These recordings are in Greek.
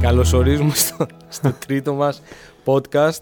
Καλωσορίζουμε στο, στο τρίτο μας podcast,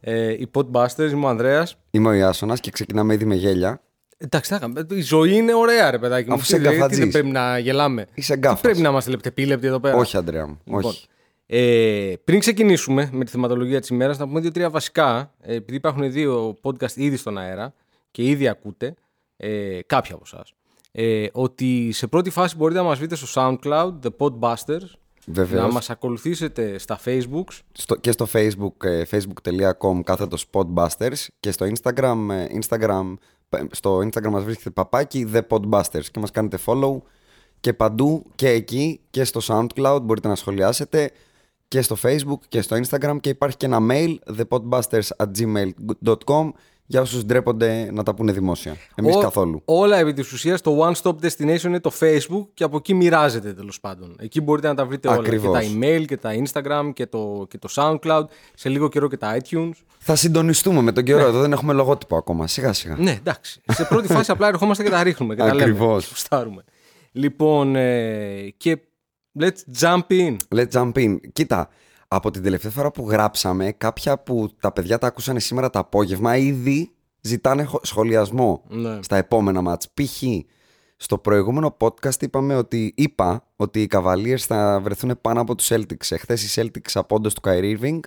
ε, οι Podbusters, είμαι ο Ανδρέας. Είμαι ο Ιάσονας και ξεκινάμε ήδη με γέλια. Εντάξει, θα κάνουμε. η ζωή είναι ωραία ρε παιδάκι μου. Αφού είσαι Τι, δηλαδή, γκαφατζής. τι δεν πρέπει να γελάμε; Είσαι Τι γκάφας. πρέπει να είμαστε λεπτεπίλεπτοι εδώ πέρα; Όχι, Αντρέα μου. Λοιπόν, Όχι. Ε, πριν ξεκινήσουμε με τη θεματολογία της ημέρας, να πούμε δύο-τρία βασικά. Ε, επειδή υπάρχουν δύο podcast ήδη στον αέρα και ήδη ακούτε, ε, κάποιοι από εσάς. Ε, ότι σε πρώτη φάση μπορείτε να μας βρείτε στο SoundCloud, The Podbusters, Βεβαίως. να μας ακολουθήσετε στα Facebook, Στο, και στο facebook, ε, facebook.com κάθετος Podbusters και στο instagram, ε, instagram π- στο instagram μας βρίσκεται παπάκι The Podbusters και μας κάνετε follow και παντού και εκεί και στο soundcloud μπορείτε να σχολιάσετε και στο facebook και στο instagram και υπάρχει και ένα mail thepodbusters@gmail.com για όσους ντρέπονται να τα πούνε δημόσια. Εμείς Ό- καθόλου. Όλα επί της ουσίας το One Stop Destination είναι το Facebook και από εκεί μοιράζεται τέλος πάντων. Εκεί μπορείτε να τα βρείτε Ακριβώς. όλα. Και τα email και τα Instagram και το, και το SoundCloud. Σε λίγο καιρό και τα iTunes. Θα συντονιστούμε με τον καιρό. Εδώ δεν έχουμε λογότυπο ακόμα. Σιγά σιγά. Ναι, εντάξει. Σε πρώτη φάση απλά ερχόμαστε και τα ρίχνουμε και τα λέμε. Ακριβώς. και φουστάρουμε. Λοιπόν, ε, και let's jump in. Let's jump in. Κοίτα, από την τελευταία φορά που γράψαμε, κάποια που τα παιδιά τα ακούσαν σήμερα το απόγευμα ήδη ζητάνε χο- σχολιασμό Ναι. στα επόμενα μάτς. Π.χ. στο προηγούμενο podcast είπαμε ότι, είπα ότι οι Cavaliers θα βρεθούν πάνω από τους Celtics. Εχθές οι Celtics από όντως του Kyrie Irving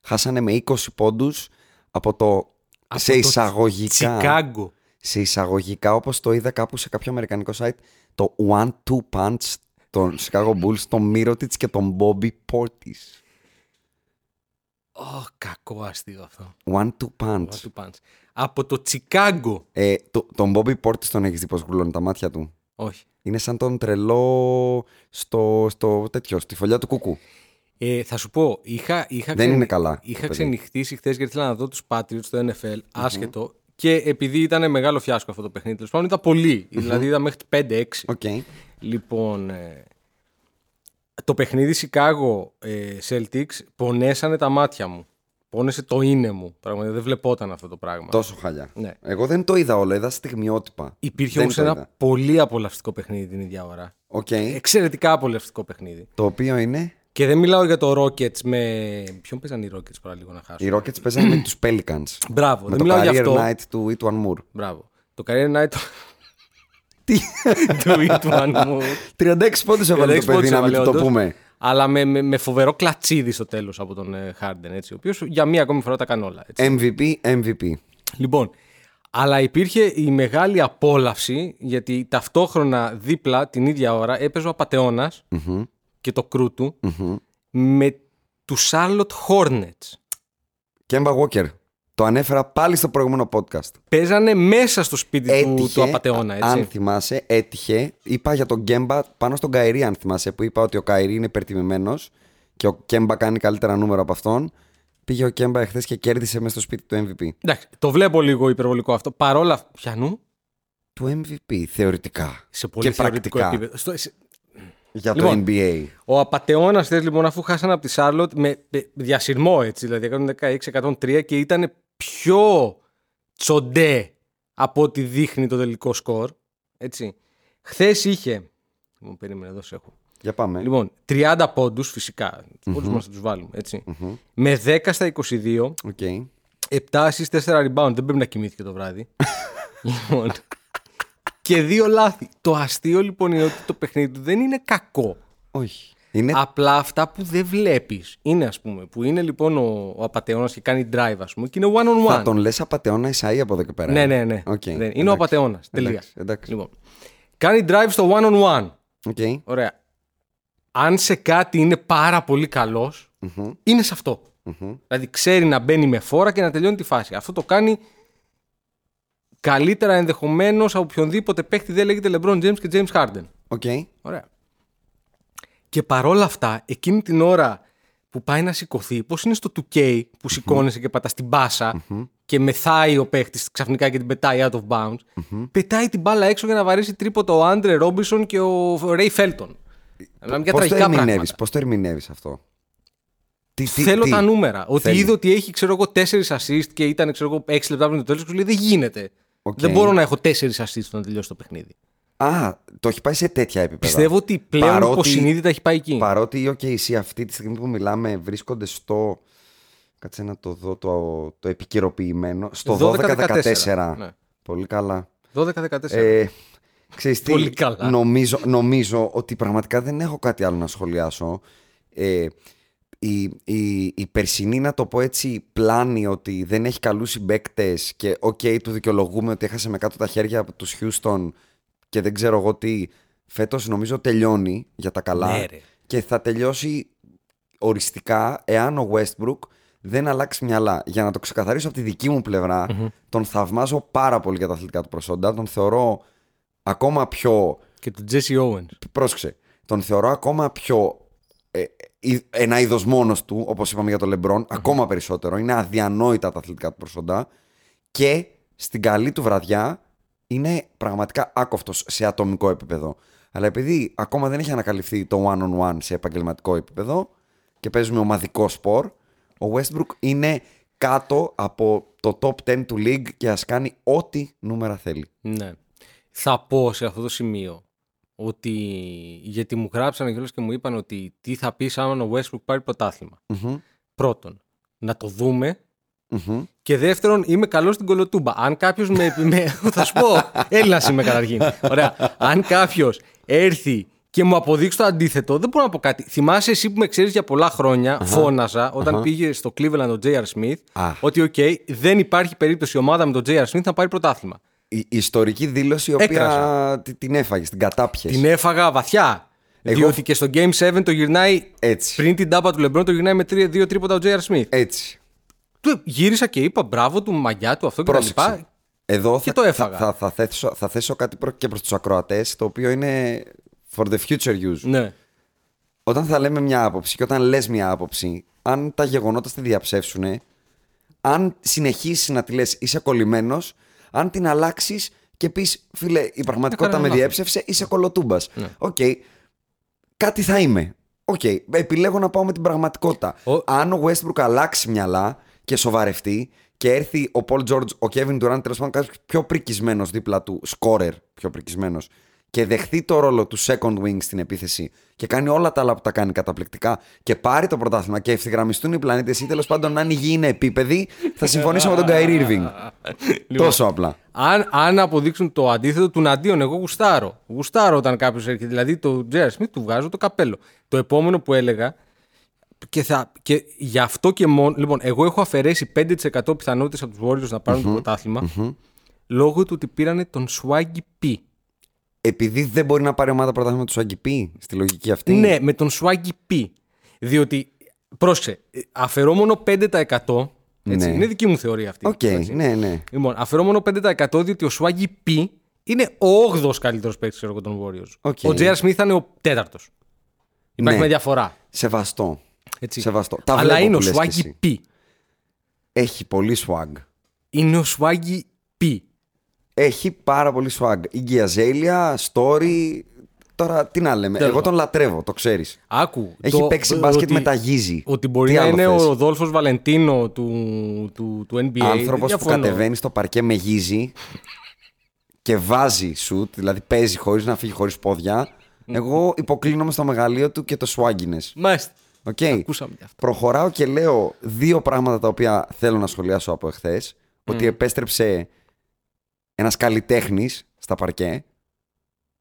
χάσανε με 20 πόντους από το Από σε το εισαγωγικά Chicago. σε εισαγωγικά όπως το είδα κάπου σε κάποιο αμερικανικό site το one-two punch των Chicago Bulls, τον Mirotic και τον Bobby Portis. Ω, κακό αστείο αυτό. One-two punch. One-two punch. Από το Chicago. Ε, το, τον Bobby Portis τον έχεις δει πως γουρλώνει τα μάτια του; Όχι. Είναι σαν τον τρελό στο, στο τέτοιο, στη φωλιά του κουκού. Ε, θα σου πω, είχα, είχα, Δεν είναι καλά, είχα παιδί. ξενυχτήσει χθες γιατί ήθελα να δω τους Patriots στο NFL, άσχετο. Και επειδή ήταν μεγάλο φιάσκο αυτό το παιχνίδι, τέλος πάντων είδα πολύ. Δηλαδή είδα μέχρι 5-6. Οκ. Λοιπόν, ε, το παιχνίδι Chicago ε, Celtics πονέσανε τα μάτια μου. Πόνεσε το είναι μου. Πραγματικά δεν βλεπόταν αυτό το πράγμα. Τόσο χάλια. Ναι. Εγώ δεν το είδα όλο, είδα στιγμιότυπα. Υπήρχε Δεν όμως το ένα είδα. πολύ απολαυστικό παιχνίδι την ίδια ώρα. Οκ. Εξαιρετικά απολαυστικό παιχνίδι. Το οποίο είναι; Και δεν μιλάω για το Rockets με. Ποιον παίζαν οι Rockets παρά λίγο να χάσουν. Οι Rockets παίζανε με τους Pelicans. Μπράβο, Με δεν το μιλάω για career αυτό. night του E'Twaun Moore. Μπράβο. Το career night. Τι; του Ιτουάν μου. 36 πόντους έβαλε το παιδί, να μην του το πούμε. Αλλά με, με, με φοβερό κλατσίδι στο τέλος από τον ε, Harden, έτσι, ο οποίος για μία ακόμη φορά τα κάνει όλα. Έτσι. MVP, MVP. Λοιπόν, αλλά υπήρχε η μεγάλη απόλαυση γιατί ταυτόχρονα δίπλα την ίδια ώρα έπαιζε ο απατεωνας και το κρού του με τους Charlotte Hornets. Κέμπα Walker. Το ανέφερα πάλι στο προηγούμενο podcast. Παίζανε μέσα στο σπίτι του, Έτυχε, του απατεώνα, έτσι. αν θυμάσαι, έτυχε. Είπα για τον Γκέμπα πάνω στον Καϊρή, αν θυμάσαι, που είπα ότι ο Καϊρή είναι υπερτιμημένος και ο Κέμπα κάνει καλύτερα νούμερα από αυτόν. Πήγε ο Κέμπα εχθές και κέρδισε μέσα στο σπίτι του MVP. Εντάξει, το βλέπω λίγο υπερβολικό αυτό. Παρόλα πιανού, Του MVP, θεωρητικά. σε πολύ και θεωρητικό πρακτικά. επίπεδο. Στο- σε- Για Λοιπόν, το NBA. Ο απαταιώνα θες λοιπόν, αφού χάσανε από τη Σάρλοτ με με διασυρμό έτσι, δηλαδή 116-103 και ήταν πιο τσοντέ από ό,τι δείχνει το τελικό σκορ. Έτσι. Χθες είχε. Λοιπόν, περίμενε, εδώ σε έχω. Για πάμε. Λοιπόν, 30 πόντους φυσικά. Τους πόντους μας τους βάλαμε. Έτσι. Με 10 στα 22, Οκ. 7 assists, 4 rebound. Δεν πρέπει να κοιμήθηκε το βράδυ. λοιπόν. Και δύο λάθη. Το αστείο λοιπόν είναι ότι το παιχνίδι του δεν είναι κακό. Όχι. Είναι- Απλά αυτά που δεν βλέπεις είναι, ας πούμε, που είναι λοιπόν ο, ο απατεώνας και κάνει drive, ας πούμε, και είναι one on one. Θα τον λες απατεώνα Isaiah από εδώ και πέρα. Ναι, ναι, ναι. Οκ, Δεν- είναι εντάξει. ο απατεώνα. Τελείας. Εντάξει, εντάξει. Λοιπόν, κάνει drive στο one on one. Οκ. Ωραία. Αν σε κάτι είναι πάρα πολύ καλός, είναι σε αυτό. Δηλαδή ξέρει να μπαίνει με φόρα και να τελειώνει τη φάση. Αυτό το κάνει καλύτερα ενδεχομένως από οποιονδήποτε παίχτη δεν λέγεται LeBron James και James Harden. Οκ. Ωραία. Και παρόλα αυτά, εκείνη την ώρα που πάει να σηκωθεί, πώς είναι στο 2K που σηκώνεσαι και πατάς την πάσα και μεθάει ο παίχτης ξαφνικά και την πετάει out of bounds, πετάει την μπάλα έξω για να βαρέσει τρίποτα ο Άντρε Ρόμπισον και ο Ρέι Φέλτον. Μιλάμε για Πώς το τραγικά ερμηνεύεις, πράγματα. πώς το ερμηνεύεις αυτό; Τι, τι, Θέλω τι; τα νούμερα. Ότι Θέλει; είδε ότι έχει ξέρω εγώ 4 assist και ήταν ξέρω εγώ 6 λεπτά πριν το τέλος και σου λέει δεν γίνεται. Οκ. Δεν μπορώ να έχω 4 assist να τελειώσει το παιχνίδι. Α, το έχει πάει σε τέτοια επίπεδα. Πιστεύω ότι πλέον Παρότι- υποσυνείδητα έχει πάει εκεί. Παρότι οι OKC αυτή τη στιγμή που μιλάμε βρίσκονται στο. Κάτσε να το δω το, το επικαιροποιημένο. Στο 12-14. Ναι. Πολύ καλά. 12-14. Ε, ξέρεις τι, Πολύ καλά. Νομίζω, νομίζω ότι πραγματικά δεν έχω κάτι άλλο να σχολιάσω. Ε, η, η, η περσινή, να το πω έτσι, πλάνη ότι δεν έχει καλούς συμπαίκτες και οκ, του δικαιολογούμε ότι έχασε με κάτω τα χέρια από τους Houston και δεν ξέρω εγώ τι. Φέτος νομίζω τελειώνει για τα καλά Ναι, ρε. και θα τελειώσει οριστικά εάν ο Westbrook δεν αλλάξει μυαλά. Για να το ξεκαθαρίσω από τη δική μου πλευρα τον θαυμάζω πάρα πολύ για τα αθλητικά του προσόντα. Τον θεωρώ ακόμα πιο. Και του Jesse Owens. Πρόσεξε. Τον θεωρώ ακόμα πιο. Ε, ε, ένα είδος μόνος του, όπως είπαμε για τον Λεμπρόν, ακόμα περισσότερο. Είναι αδιανόητα τα αθλητικά του προσόντα. Και στην καλή του βραδιά είναι πραγματικά άκοφτο σε ατομικό επίπεδο. Αλλά επειδή ακόμα δεν έχει ανακαλυφθεί το one-on-one σε επαγγελματικό επίπεδο και παίζουμε ομαδικό σπορ, ο Westbrook είναι κάτω από το top 10 του league και ας κάνει ό,τι νούμερα θέλει. Ναι. Θα πω σε αυτό το σημείο ότι γιατί μου γράψανε κιόλας και μου είπαν ότι τι θα πεις άμα ο Westbrook πάρει πρωτάθλημα. Μμμ, Πρώτον, να το δούμε μμμ. και δεύτερον, είμαι καλός στην κολοτούμπα. Αν κάποιος με, με. Θα σου πω. Έλληνας είμαι καταρχήν. Ωραία. Αν κάποιος έρθει και μου αποδείξει το αντίθετο, δεν μπορώ να πω κάτι. Θυμάσαι εσύ που με ξέρεις για πολλά χρόνια, φώναζα όταν πήγε στο Cleveland ο J.R. Smith, Α. ότι οκ, δεν υπάρχει περίπτωση η ομάδα με τον J.R. Smith να πάρει πρωτάθλημα. Η η ιστορική δήλωση η οποία Έκρασα. τη- την έφαγες, την κατάπιες. Την έφαγα βαθιά. Εγώ- Διότι και στο Game 7 το γυρνάει. Έτσι. Πριν την τάπα του Λεμπρόν το γυρνάει με τρία- δύο τρίποτα ο J.R. Smith. Έτσι. Του γύρισα και είπα μπράβο του, μαγκιά του, αυτό και τα Πρόσεξε. λοιπά. Εδώ Και θα, το έφαγα. Θα, θα, θα, θέσω, θα θέσω κάτι προ- και προς τους ακροατές, το οποίο είναι for the future use. Ναι. Όταν θα λέμε μια άποψη και όταν λες μια άποψη, αν τα γεγονότα στη διαψεύσουν, αν συνεχίσεις να τη λες είσαι κολλημένος, αν την αλλάξεις και πεις φίλε η πραγματικότητα Έκανα με λάθος. διέψευσε, είσαι κολοτούμπας. Οκ, κάτι θα είμαι. Οκ, επιλέγω να πάω με την πραγματικότητα. Ο- Αν ο Westbrook αλλάξει μυαλά και σοβαρευτεί και έρθει ο Paul George, ο Kevin Durant, τέλος πάντων κάποιος πιο πρικισμένος δίπλα του, scorer πιο πρικισμένος, και δεχθεί το ρόλο του second wing στην επίθεση και κάνει όλα τα άλλα που τα κάνει καταπληκτικά και πάρει το πρωτάθλημα και ευθυγραμμιστούν οι πλανήτες ή τέλος πάντων αν η γη είναι επίπεδη, θα συμφωνήσω με τον Kyrie Irving. Λοιπόν. Τόσο απλά. Αν, αν αποδείξουν το αντίθετο του αντίον, εγώ γουστάρω. Γουστάρω όταν κάποιος έρχεται. Δηλαδή, το J.R. Smith του βγάζω το καπέλο. Το επόμενο που έλεγα. Και, θα, και γι' αυτό και μόνο. Λοιπόν, εγώ έχω αφαιρέσει 5% πιθανότητες από τους Warriors να πάρουν το πρωτάθλημα. Λόγω του ότι πήρανε τον Swaggy P. Επειδή δεν μπορεί να πάρει ομάδα πρωτάθλημα του Swaggy P στη λογική αυτή. Ναι, με τον Swaggy P. Διότι, πρόσεξε, ε, αφαιρώ μόνο 5%. Έτσι, Ναι. Είναι δική μου θεωρία αυτή. Οκ, έτσι. ναι, ναι. Λοιπόν, αφαιρώ μόνο 5% διότι ο Swaggy P είναι ο 8ο καλύτερος παίκτης των Warriors. Οκ. Ο J.R. Smith θα είναι ο 4ο. Υπάρχει Ναι. μια διαφορά. Σεβαστό. Έτσι. Σεβαστό. Τα Αλλά βλέπω είναι ο που λες κι Swaggy εσύ. P. Έχει πολύ swag. Είναι ο Swaggy P. Έχει πάρα πολύ swag. Η Αζέλια, story. Τώρα τι να λέμε. Τέλος Εγώ πάντων. τον λατρεύω, το ξέρεις. Άκου. Έχει το- παίξει ε, μπάσκετ ότι- με τα Yeezy. Ότι μπορεί Τι να άλλο είναι θες; ο Ροδόλφος Βαλεντίνο του, του, του NBA. Άνθρωπος που Διαφωνώ. κατεβαίνει στο παρκέ με Yeezy και βάζει σουτ, δηλαδή παίζει χωρίς να φύγει χωρίς πόδια. Εγώ υποκλίνομαι στο μεγαλείο του και το swagginess. Μάλιστα. Οκ. Ακούσαμε γι' αυτό. Προχωράω και λέω δύο πράγματα τα οποία θέλω να σχολιάσω από εχθές. Ότι επέστρεψε ένας καλλιτέχνης στα παρκέ.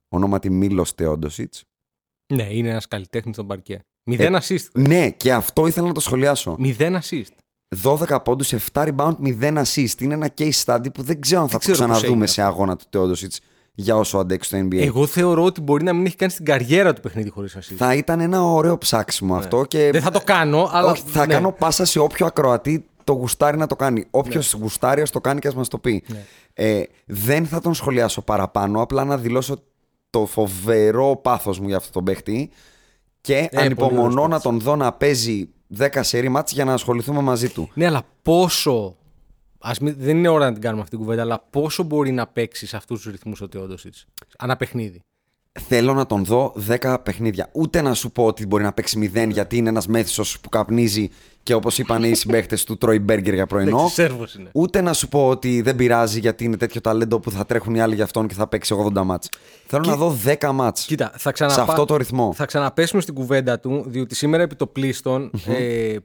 Ονόματι Μίλος Τεόντοσιτς. Ναι, είναι ένας καλλιτέχνης στον παρκέ. Μηδέν assist. Ναι, και αυτό ήθελα να το σχολιάσω. Μηδέν assist. 12 πόντους, 7 rebound, 0 assist. Είναι ένα case study που δεν ξέρω αν θα το ξέρω πώς ξαναδούμε έγινε σε αγώνα του Teodosic για όσο αντέξει το NBA. Εγώ θεωρώ ότι μπορεί να μην έχει κάνει στην καριέρα του παιχνίδι χωρίς assist. Θα ήταν ένα ωραίο ψάξιμο αυτό και. Δεν θα το κάνω, αλλά. Όχι, θα ναι. κάνω πάσα σε όποιο ακροατή το γουστάρει να το κάνει. Όποιος γουστάρει, ας το κάνει και ας μας το πει. Ναι. Ε, δεν θα τον σχολιάσω παραπάνω, απλά να δηλώσω το φοβερό πάθος μου για αυτόν τον παίχτη και Ε, πολύ ανυπομονώ ωραίος να τον δω να παίζει 10 σερή μάτς για να ασχοληθούμε μαζί του. Ναι, αλλά πόσο. Ας μην, δεν είναι ώρα να την κάνουμε αυτή την κουβέντα, αλλά πόσο μπορεί να παίξει σε αυτούς τους ρυθμούς ο Τεόντοσιτ. Ανά παιχνίδι; Θέλω να τον δω 10 παιχνίδια. Ούτε να σου πω ότι μπορεί να παίξει 0 γιατί είναι ένας μέθησος που καπνίζει και όπως είπαν οι συμπαίχτες του τρώει μπέργκερ για πρωινό. Σέρβος είναι. Ούτε να σου πω ότι δεν πειράζει γιατί είναι τέτοιο ταλέντο που θα τρέχουν οι άλλοι για αυτόν και θα παίξει 80 μάτς. Θέλω να δω 10 μάτς. Κοίτα, θα ξαναπά... Σε αυτό το ρυθμό. Θα ξαναπέσουμε στην κουβέντα του, διότι σήμερα επί το πληστον ε,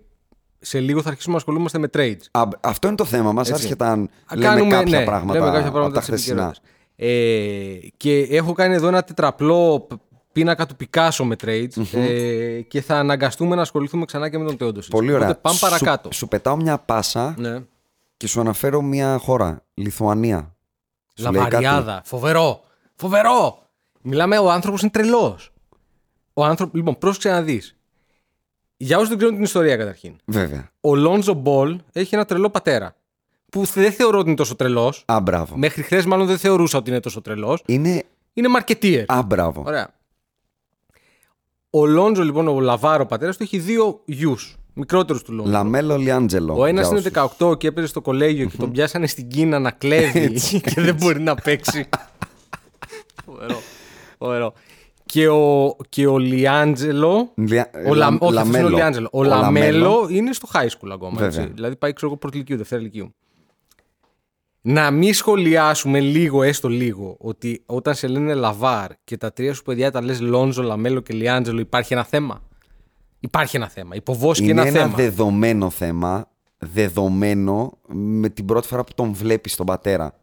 σε λίγο θα αρχίσουμε να ασχολούμαστε με trades. Α, αυτό είναι το θέμα μας, άσχετα αν Α, λέμε κάποια ναι, πράγματα, λέμε κάποια από τα της χθεσινά. επικαιρότητας. Ε, και έχω κάνει εδώ ένα τετραπλό π- πίνακα του Πικάσο με trades ε, και θα αναγκαστούμε να ασχοληθούμε ξανά και με τον Τεόντοσιτ. Πολύ ωραία. Οπότε πάμε Σου- παρακάτω. Σου, πετάω μια πάσα Ναι. και σου αναφέρω μια χώρα. Λιθουανία. Σου λέει κάτι; Λαβαριάδα. Φοβερό. Φοβερό. Μιλάμε, ο άνθρωπος είναι τρελός. Ο άνθρωπο. Λοιπόν, πρόσεξε να δεις. Για όσους δεν ξέρουν την ιστορία καταρχήν. Βέβαια. Ο Λόντζο Μπολ έχει ένα τρελό πατέρα. Που δεν θεωρώ ότι είναι τόσο τρελός. Α, μπράβο. Μέχρι χθες, μάλλον δεν θεωρούσα ότι είναι τόσο τρελός. Είναι. Είναι marketeer. Α, μπράβο. Ωραία. Ο Λόντζο, λοιπόν, ο Λαβάρ ο πατέρας του, έχει δύο γιους. Μικρότερους του Λόντζο. Λαμέλο Λιάντζελο. Ο ένας για είναι όσους. 18 και έπαιζε στο κολέγιο και τον πιάσανε στην Κίνα να κλέβει και δεν μπορεί να παίξει. Φοβερό. Φοβερό. Και ο, και ο Λιάντζελο. Λια- Ο Λα... Λα- όχι, αυτός είναι ο Λαμέλο. Λιάντζελο. Ο, Ο Λαμέλο Λαμέλο. είναι στο high school ακόμα. Έτσι. Βέβαια. Δηλαδή πάει, ξέρω εγώ, πρώτη λυκείου, δευτέρα λυκείου. Να μην σχολιάσουμε λίγο, έστω λίγο, ότι όταν σε λένε Λαβάρ και τα τρία σου παιδιά τα λες Λόνζο, Λαμέλο και Λιάντζελο, υπάρχει ένα θέμα; Υπάρχει ένα θέμα. Υποβόσκει Είναι ένα, ένα θέμα. δεδομένο θέμα. Δεδομένο με την πρώτη φορά που τον βλέπεις τον πατέρα.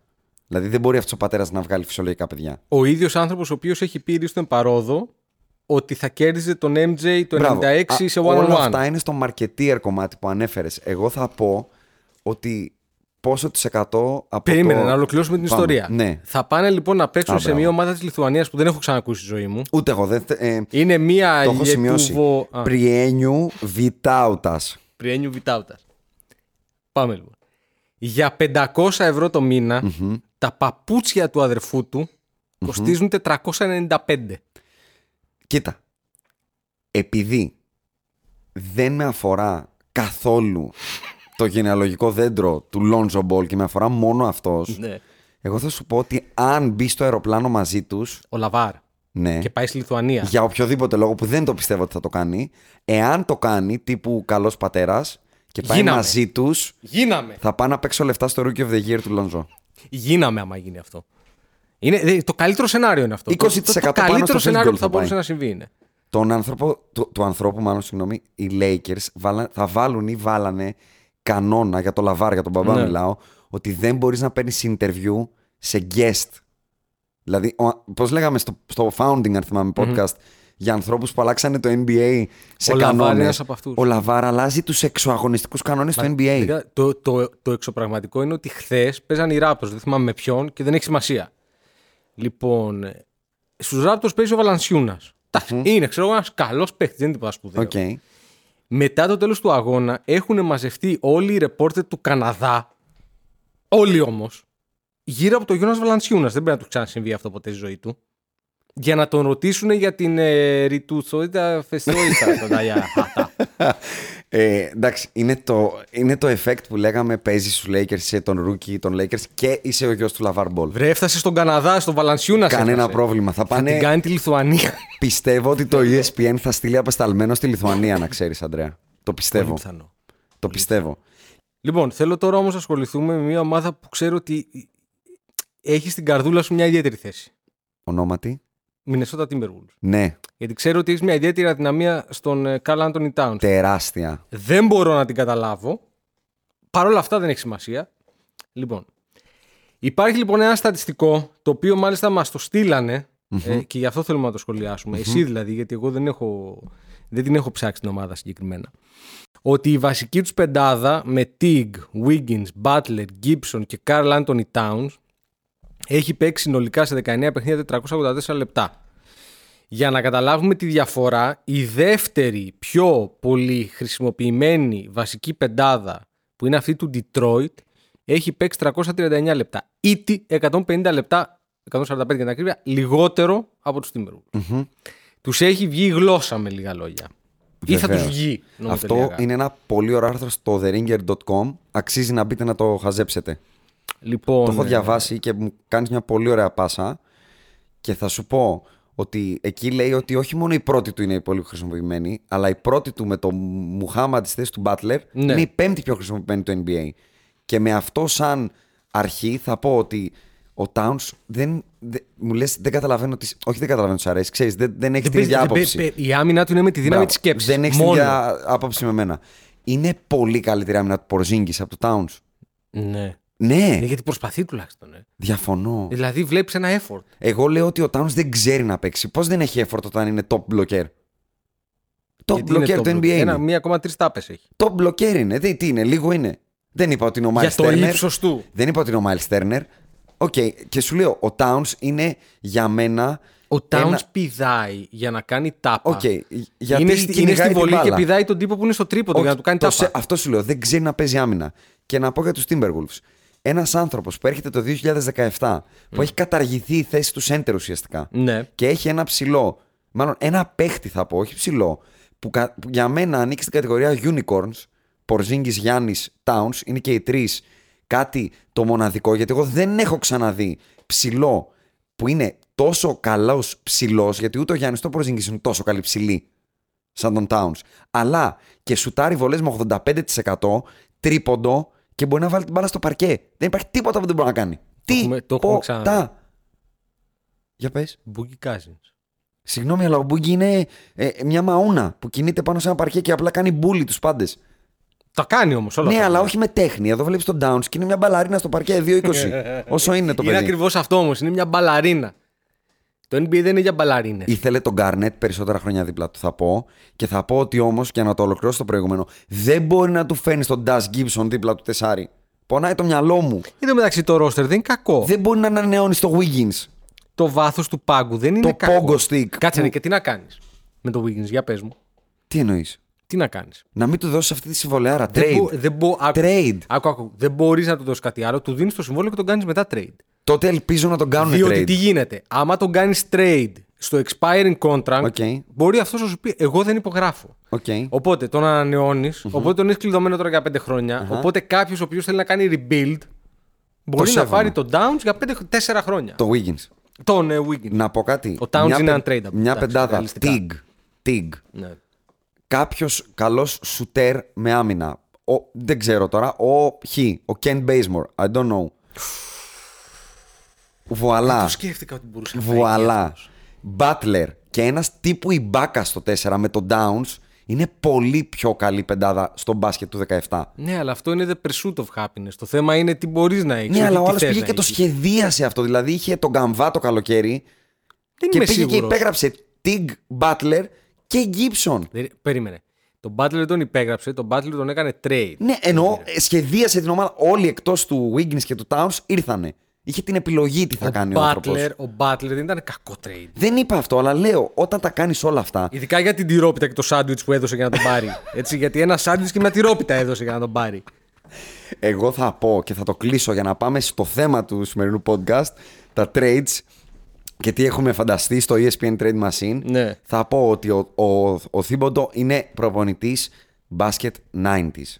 Δηλαδή δεν μπορεί αυτός ο πατέρας να βγάλει φυσιολογικά παιδιά. ο ίδιος άνθρωπος ο οποίος έχει πει στον παρόδο ότι θα κέρδιζε τον MJ το 96 Μπράβο. σε Α, one on Όλα one. αυτά είναι στο marketeer κομμάτι που ανέφερες. Εγώ θα πω ότι πόσο τη εκατό από. Περίμενε το... να ολοκληρώσουμε την Πάμε. ιστορία. Ναι. Θα πάνε λοιπόν να παίξουν Α, σε μπράβο. μια ομάδα της Λιθουανίας που δεν έχω ξανακούσει στη ζωή μου. Ούτε εγώ δεν. θε- Ε, Είναι μια το έχω σημειώσει. Λιετούβο- Α, Πριένιου Βιτάουτας. Πριένιου Βιτάουτας. Πάμε λοιπόν. Για 500 ευρώ το μήνα τα παπούτσια του αδερφού του κοστίζουν 495. Κοίτα. Επειδή δεν με αφορά καθόλου το γενεαλογικό δέντρο του Λόντζο Μπολ και με αφορά μόνο αυτός. Ναι. Εγώ θα σου πω ότι αν μπει στο αεροπλάνο μαζί τους. Ο Λαβάρ. Ναι. Και πάει στη Λιθουανία. για οποιοδήποτε λόγο που δεν το πιστεύω ότι θα το κάνει, εάν το κάνει τύπου καλός πατέρας και πάει Γίναμε. μαζί τους, Γίναμε. θα πάω να παίξω λεφτά στο Rookie of the Year του Λονζό. Γίναμε άμα γίνει αυτό. Είναι, δε- το καλύτερο σενάριο είναι αυτό. 20% το, το, το πάνω καλύτερο στο σενάριο field που θα goal θα μπορούσε πάει. να συμβεί είναι. Τον άνθρωπο, του, του ανθρώπου, μάλλον συγγνώμη, οι Lakers βάλα- θα βάλουν ή βάλανε κανόνα για το Λαβάρ, για τον μπαμπά Ναι. μιλάω, ότι δεν μπορείς να παίρνεις interview σε guest. Δηλαδή, πώς λέγαμε στο, στο founding, αν θυμάμαι, podcast, για ανθρώπους που αλλάξανε το NBA σε Ο Λαβάρ είναι κανόνε. ένας από αυτούς. Ο Λαβάρ αλλάζει τους εξωαγωνιστικούς κανόνες στο NBA. Παιδιά, Το, το, το εξωπραγματικό είναι ότι χθες παίζαν οι Raptors, δεν θυμάμαι με ποιον και δεν έχει σημασία. Λοιπόν, στους Raptors παίζει ο Βαλανσιούνα. Είναι, ξέρω εγώ, ένας καλός παίχτη, δεν είναι τίποτα σπουδαίο. Οκ. Μετά το τέλος του αγώνα έχουν μαζευτεί όλοι οι ρεπόρτερ του Καναδά. Όλοι όμως. Γύρω από τον Γιώνα Βαλανσιούνα. Δεν πρέπει να του ξανασυμβεί αυτό ποτέ στη ζωή του. Για να τον ρωτήσουν για την ε, ρητουτσοίδα φεστόιτα. τον Τάγια Χάτα. Ε, εντάξει, είναι το, είναι το effect που λέγαμε παίζεις στους Lakers, είσαι τον rookie των Lakers και είσαι ο γιος του Λαβάρ Μπολ. Βρε, έφτασε στον Καναδά, στον Βαλανσιούνα. Κανένα έφτασε. πρόβλημα. Θα Θα την πάνε. κάνει τη Λιθουανία. Πιστεύω ότι το E ESPN θα στείλει απεσταλμένο στη Λιθουανία, να ξέρεις, Αντρέα. Το Πολύ πιστεύω. πιθανό. Το πιστεύω. Λοιπόν, θέλω τώρα όμως να ασχοληθούμε με μια ομάδα που ξέρω ότι έχεις στην καρδούλα σου μια ιδιαίτερη θέση. Ονόματι. Minnesota Timberwolves. Ναι, Γιατί ξέρω ότι έχεις μια ιδιαίτερη αδυναμία στον ε, Carl Anthony Towns. τεράστια. Δεν μπορώ να την καταλάβω. Παρ' όλα αυτά δεν έχει σημασία. Λοιπόν, υπάρχει λοιπόν ένα στατιστικό το οποίο μάλιστα μας το στείλανε Ε, και γι' αυτό θέλουμε να το σχολιασουμε Εσύ δηλαδή, γιατί εγώ δεν, έχω, δεν την έχω ψάξει την ομάδα συγκεκριμένα. Ότι η βασική τους πεντάδα με Tig, Wiggins, Butler, Gibson και Carl Anthony Towns έχει παίξει συνολικά σε 19 παιχνίδια 484 λεπτά. Για να καταλάβουμε τη διαφορά, η δεύτερη πιο πολύ χρησιμοποιημένη βασική πεντάδα που είναι αυτή του Detroit έχει παίξει 339 λεπτά. Ήτι 150 λεπτά, 145 για την ακρίβεια, λιγότερο από τους Timberwolves. mm Τους έχει βγει η γλώσσα με λίγα λόγια. Ή θα Βεβαίως. τους βγει. Αυτό νομοτελειακά. είναι ένα πολύ ωραίο άρθρο στο theringer.com. Αξίζει να μπείτε να το χαζέψετε. Λοιπόν, Το έχω ε, διαβάσει και μου κάνεις μια πολύ ωραία πάσα. Και θα σου πω ότι εκεί λέει ότι όχι μόνο η πρώτη του είναι πολύ χρησιμοποιημένη, αλλά η πρώτη του με το Μουχάμα τη θέση του Butler Ναι. είναι η πέμπτη πιο χρησιμοποιημένη του NBA. Και με αυτό σαν αρχή θα πω ότι ο Towns δεν, δεν- μου λες δεν καταλαβαίνω τι. Όχι δεν καταλαβαίνω τις σου αρέσεις. Ξέρεις, δεν, δεν έχεις δεν την ίδια παίζει- δεν άποψη. παίζει- η άμυνα του είναι με τη δύναμη Μπράβο. της σκέψης. Δεν έχεις την Μόνο. ίδια άποψη με μένα. Είναι πολύ καλύτερη άμυνα του Πορζίνγκη από το Towns. Ναι. Ναι, Ναι, γιατί προσπαθεί τουλάχιστον. Ε. διαφωνώ. Δηλαδή βλέπεις ένα effort. Εγώ λέω ότι ο Towns δεν ξέρει να παίξει. Πώς δεν έχει effort όταν είναι top blocker; Top Γιατί είναι blocker top του NBA. Ένα, είναι. 1,3 τάπες έχει. Top blocker είναι. Δεν, τι είναι, λίγο είναι. Δεν είπα ότι είναι ο Miles Για το Turner. ύψος του. Δεν είπα ότι είναι ο Miles Turner. Οκ, και σου λέω, ο Towns είναι για μένα. Ο Towns Ένα- πηδάει για να κάνει τάπα. Οκ, γιατί είναι, στη, είναι κυνηγάει στη την βολή και μπάλα. πηδάει τον τύπο που είναι στο τρίποντο για να Όχι, του κάνει το τάπα. σε- αυτό σου λέω. Δεν ξέρει να παίζει άμυνα. Και να πω για τους Timberwolves. Ένας άνθρωπος που έρχεται το 2017, που έχει καταργηθεί η θέση του center ουσιαστικά. Ναι. Και έχει ένα ψηλό, μάλλον ένα παίχτη θα πω, όχι ψηλό, που, κα- που για μένα ανήκει στην κατηγορία unicorns. Πορζίνγκη, Γιάννη, Towns, είναι και οι τρεις κάτι το μοναδικό, γιατί εγώ δεν έχω ξαναδεί ψηλό που είναι τόσο καλός ψηλός, γιατί ούτε ο Γιάννης ούτε ο Πορζίνγκη είναι τόσο καλή ψηλή σαν τον Towns. Αλλά και σουτάρει βολές με 85% τρίποντο και μπορεί να βάλει την μπάλα στο παρκέ. Δεν υπάρχει τίποτα που δεν μπορεί να κάνει. Τι έχουμε- το έχουμε ξαναδεί. Για πες. Boogie Cousins. Συγγνώμη, αλλά ο Μπούγκι είναι ε, μια μαούνα που κινείται πάνω σε ένα παρκέ και απλά κάνει μπούλι τους πάντες. Τα κάνει όμως όλα Ναι, αυτά. αλλά όχι με τέχνη. Εδώ βλέπεις τον Downs και είναι μια μπαλαρίνα στο παρκέ 2-20. όσο είναι το Είναι παιδί. ακριβώς αυτό όμως. Είναι μια μπαλαρίνα. Το NBA δεν είναι για μπαλαρίνες. Ήθελε τον Garnett περισσότερα χρόνια δίπλα του, θα πω. Και θα πω ότι όμως, και να το ολοκληρώσω το προηγούμενο, δεν μπορεί να του φέρνει τον Dash Gibson δίπλα του τεσάρι. Πονάει το μυαλό μου. Εν τω μεταξύ το roster δεν είναι κακό. Δεν μπορεί να ανανεώνεις το Wiggins. Το βάθος του πάγκου δεν είναι Το κακό. pogo stick. Κάτσε ρε, Που- και τι να κάνεις με το Wiggins, για πες μου. Τι εννοείς; Τι να κάνεις; Να μην του δώσεις αυτή τη συμβολαιάρα. Δεν, Trade. μπο- δεν, μπο- άκου, Trade. άκου, άκου. δεν μπορείς να του δώσεις κάτι άλλο. Του δίνεις το συμβόλαιο και τον κάνεις μετά trade. Τότε ελπίζω να τον κάνουν Διότι trade. τι γίνεται; Άμα τον κάνεις trade στο expiring contract, Οκ. μπορεί αυτός να σου πει: Εγώ δεν υπογράφω. Οκ. Οπότε τον ανανεώνεις, οπότε τον έχεις κλειδωμένο τώρα για 5 χρονια Οπότε κάποιος ο οποίος θέλει να κάνει rebuild μπορεί να σέβομαι. πάρει τον Downs για 5-4 χρόνια. Το Wiggins. Τον ε, Wiggins. Να πω κάτι. Ο Towns Μια είναι πε- untradeable, Μια εντάξει, πεντάδα. ρεαλιστικά. Tig. Tig. Ναι. Κάποιος καλός σουτέρ με άμυνα. Ο, δεν ξέρω τώρα. Ο Χ. Ο Ken Bazemore. I don't know. Βουαλά. Το σκέφτηκα ότι μπορούσε να φάει Βουαλά. και Butler. Και ένας τύπου η μπάκα στο 4 με τον Downs είναι πολύ πιο καλή πεντάδα στο μπάσκετ του 17. Ναι, αλλά αυτό είναι the pursuit of happiness. Το θέμα είναι τι μπορείς να έχεις. Ναι, αλλά ο άλλος πήγε και το σχεδίασε αυτό. Δηλαδή είχε τον Γκαμβά το καλοκαίρι Δεν και είμαι πήγε και σίγουρος. υπέγραψε Tig Butler και Gibson. Δεν- Περίμενε. Τον Butler τον υπέγραψε, τον Butler τον έκανε trade. Ναι, εννοώ ε, σχεδίασε την ομάδα. Όλοι εκτός του Wiggins και του Towns ήρθανε. Είχε την επιλογή τι θα ο, κάνει ο άνθρωπος. Butler, ο Butler δεν ήταν κακό trade. Δεν είπα αυτό, αλλά λέω όταν τα κάνεις όλα αυτά. Ειδικά για την τυρόπιτα και το σάντουιτς που έδωσε για να τον πάρει. Έτσι, γιατί ένα σάντουιτς και μια τυρόπιτα έδωσε για να τον πάρει. Εγώ θα πω και θα το κλείσω για να πάμε στο θέμα του σημερινού podcast, τα trades και τι έχουμε φανταστεί στο E ESPN Trade Machine. Ναι. Θα πω ότι ο, ο, ο Θήμποντο είναι προπονητής μπάσκετ 90s.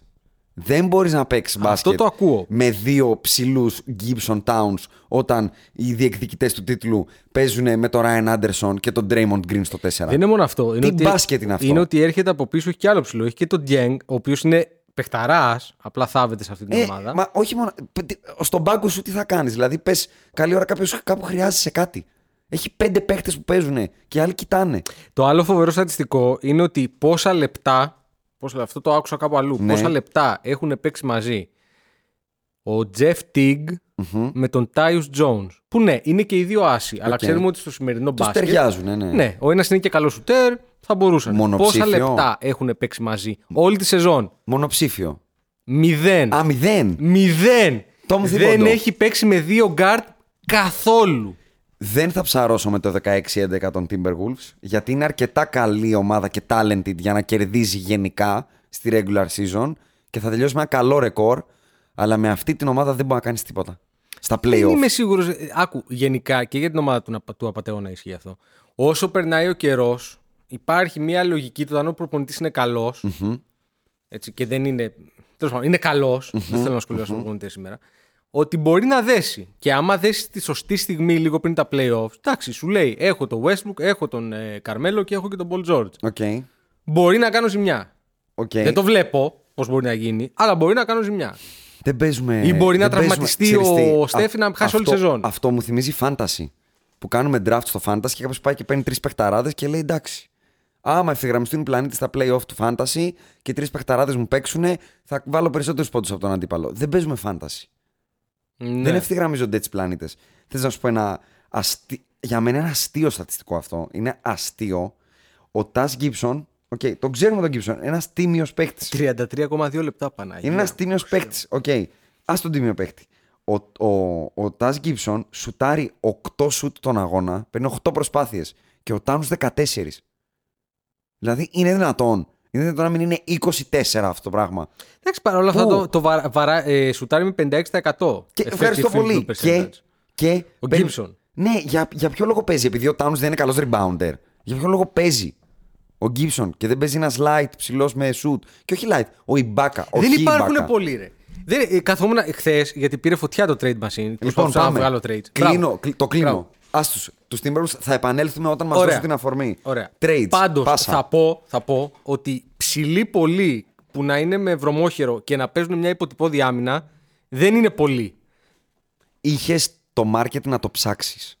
Δεν μπορείς να παίξεις μπάσκετ το ακούω. με δύο ψηλούς Gibson Towns όταν οι διεκδικητές του τίτλου παίζουν με τον Ryan Anderson και τον Draymond Green στο 4. Δεν είναι μόνο αυτό. Είναι Τι ότι, μπάσκετ είναι αυτό; Είναι ότι έρχεται από πίσω, έχει και άλλο ψηλό. Έχει και τον Διέγκ, ο οποίος είναι παιχταράς, απλά θάβεται σε αυτή την Ε, ομάδα. μα όχι μόνο. π- τι- Στον πάγκο σου τι θα κάνεις. Δηλαδή, πες καλή ώρα κάποιος, κάπου χρειάζεσαι κάτι. Έχει πέντε παίχτες που παίζουν και άλλοι κοιτάνε. Το άλλο φοβερό στατιστικό είναι ότι πόσα λεπτά. Πόσα, αυτό το άκουσα κάπου αλλού. Ναι. Πόσα λεπτά έχουν παίξει μαζί ο Jeff Teague, με τον Tyus Jones. Που ναι, είναι και οι δύο άσοι, αλλά Οκ. ξέρουμε ότι στο σημερινό Τους μπάσκετ. ταιριάζουν, ναι, ναι. Ναι, ο ένας είναι και καλός σουτέρ, θα μπορούσαν. Μονοψήφιο. Πόσα λεπτά έχουν παίξει μαζί όλη τη σεζόν; Μονοψήφιο. Μηδέν. Α, μηδέν. Μηδέν. Το μου Δεν θύμοντο. έχει παίξει με δύο guard καθόλου. Δεν θα ψαρώσω με το 16-11 των Timberwolves, γιατί είναι αρκετά καλή ομάδα και talented για να κερδίζει γενικά στη regular season και θα τελειώσει με ένα καλό ρεκόρ, αλλά με αυτή την ομάδα δεν μπορεί να κάνεις τίποτα. Στα Δεν playoff. είμαι σίγουρος. Άκου, γενικά και για την ομάδα του, να- του Απατεώνα ισχύει αυτό. Όσο περνάει ο καιρός, υπάρχει μια λογική του όταν ο προπονητής είναι καλός, Έτσι, και δεν είναι. Τέλος πάντων, είναι καλός, Δεν θέλω να σχολιάσω τον προπονητή σήμερα. Ότι μπορεί να δέσει. Και άμα δέσει τη σωστή στιγμή, λίγο πριν τα playoffs, εντάξει, σου λέει: Έχω τον Westbrook, έχω τον ε, Καρμέλο και έχω και τον Paul George. Οκ. Μπορεί να κάνω ζημιά. Οκ. Δεν το βλέπω πώς μπορεί να γίνει, αλλά μπορεί να κάνω ζημιά. Δεν παίζουμε. Ή μπορεί να δεν παίζουμε- τραυματιστεί ξέρεις ο τι, Στέφη να χάσει όλη τη αυτό- σεζόν. Αυτό μου θυμίζει fantasy. Που κάνουμε draft στο fantasy και κάποιος πάει και παίρνει τρεις παιχταράδες και λέει εντάξει. Άμα ευθυγραμμιστούν οι πλανήτες στα playoff του fantasy και οι τρεις παιχταράδες μου παίξουν, θα βάλω περισσότερους πόντους από τον αντίπαλο. Δεν παίζουμε fantasy. Ναι. Δεν ευθυγραμμίζονται έτσι πλανήτες. Θες να σου πω ένα. Αστι... Για μένα είναι αστείο στατιστικό αυτό. Είναι αστείο. Ο Taj Gibson. Οκ, τον ξέρουμε τον Gibson. Ένας τίμιος παίχτης. 33,2 λεπτά Παναγία. Είναι ένας τίμιος παίκτη. Οκ. Α τον τίμιο παίκτη. Ο, ο, ο Taj Gibson σουτάρει 8 σουτ τον αγώνα, παίρνει 8 προσπάθειες και ο Towns 14. Δηλαδή είναι δυνατόν. Είναι δυνατόν να μην είναι 24 αυτό το πράγμα. Εντάξει, παρόλα αυτά Πού; το, το βαρα, βαρα, ε, σουτάρει με 56%. Και Effective ευχαριστώ field πολύ. goal Και, percentage. και Ο παίρνει- Gibson. Ναι, για, για ποιο λόγο παίζει, επειδή ο Towns δεν είναι καλός rebounder. Για ποιο λόγο παίζει ο Gibson και δεν παίζει ένας light ψηλός με shoot. Και όχι light, ο Ιμπάκα. Δεν όχι υπάρχουν Ibaka. πολλοί, ρε. Δεν, ε, καθόμουν χθες γιατί πήρε φωτιά το trade machine. και Λοιπόν, προσπαθούσα να πάμε. βγάλω trade. Κλείνω, Μπράβο. κλει- το κλείνω. Μπράβο. Άστους, τους Timberwolves θα επανέλθουμε όταν μας Ωραία. δώσουν την αφορμή. Ωραία. Trades, Πάντως, πάσα. θα πω, θα πω ότι ψηλοί πολλοί που να είναι με βρωμόχερο και να παίζουν μια υποτυπώδη άμυνα δεν είναι πολλοί. Είχες το market να το ψάξεις.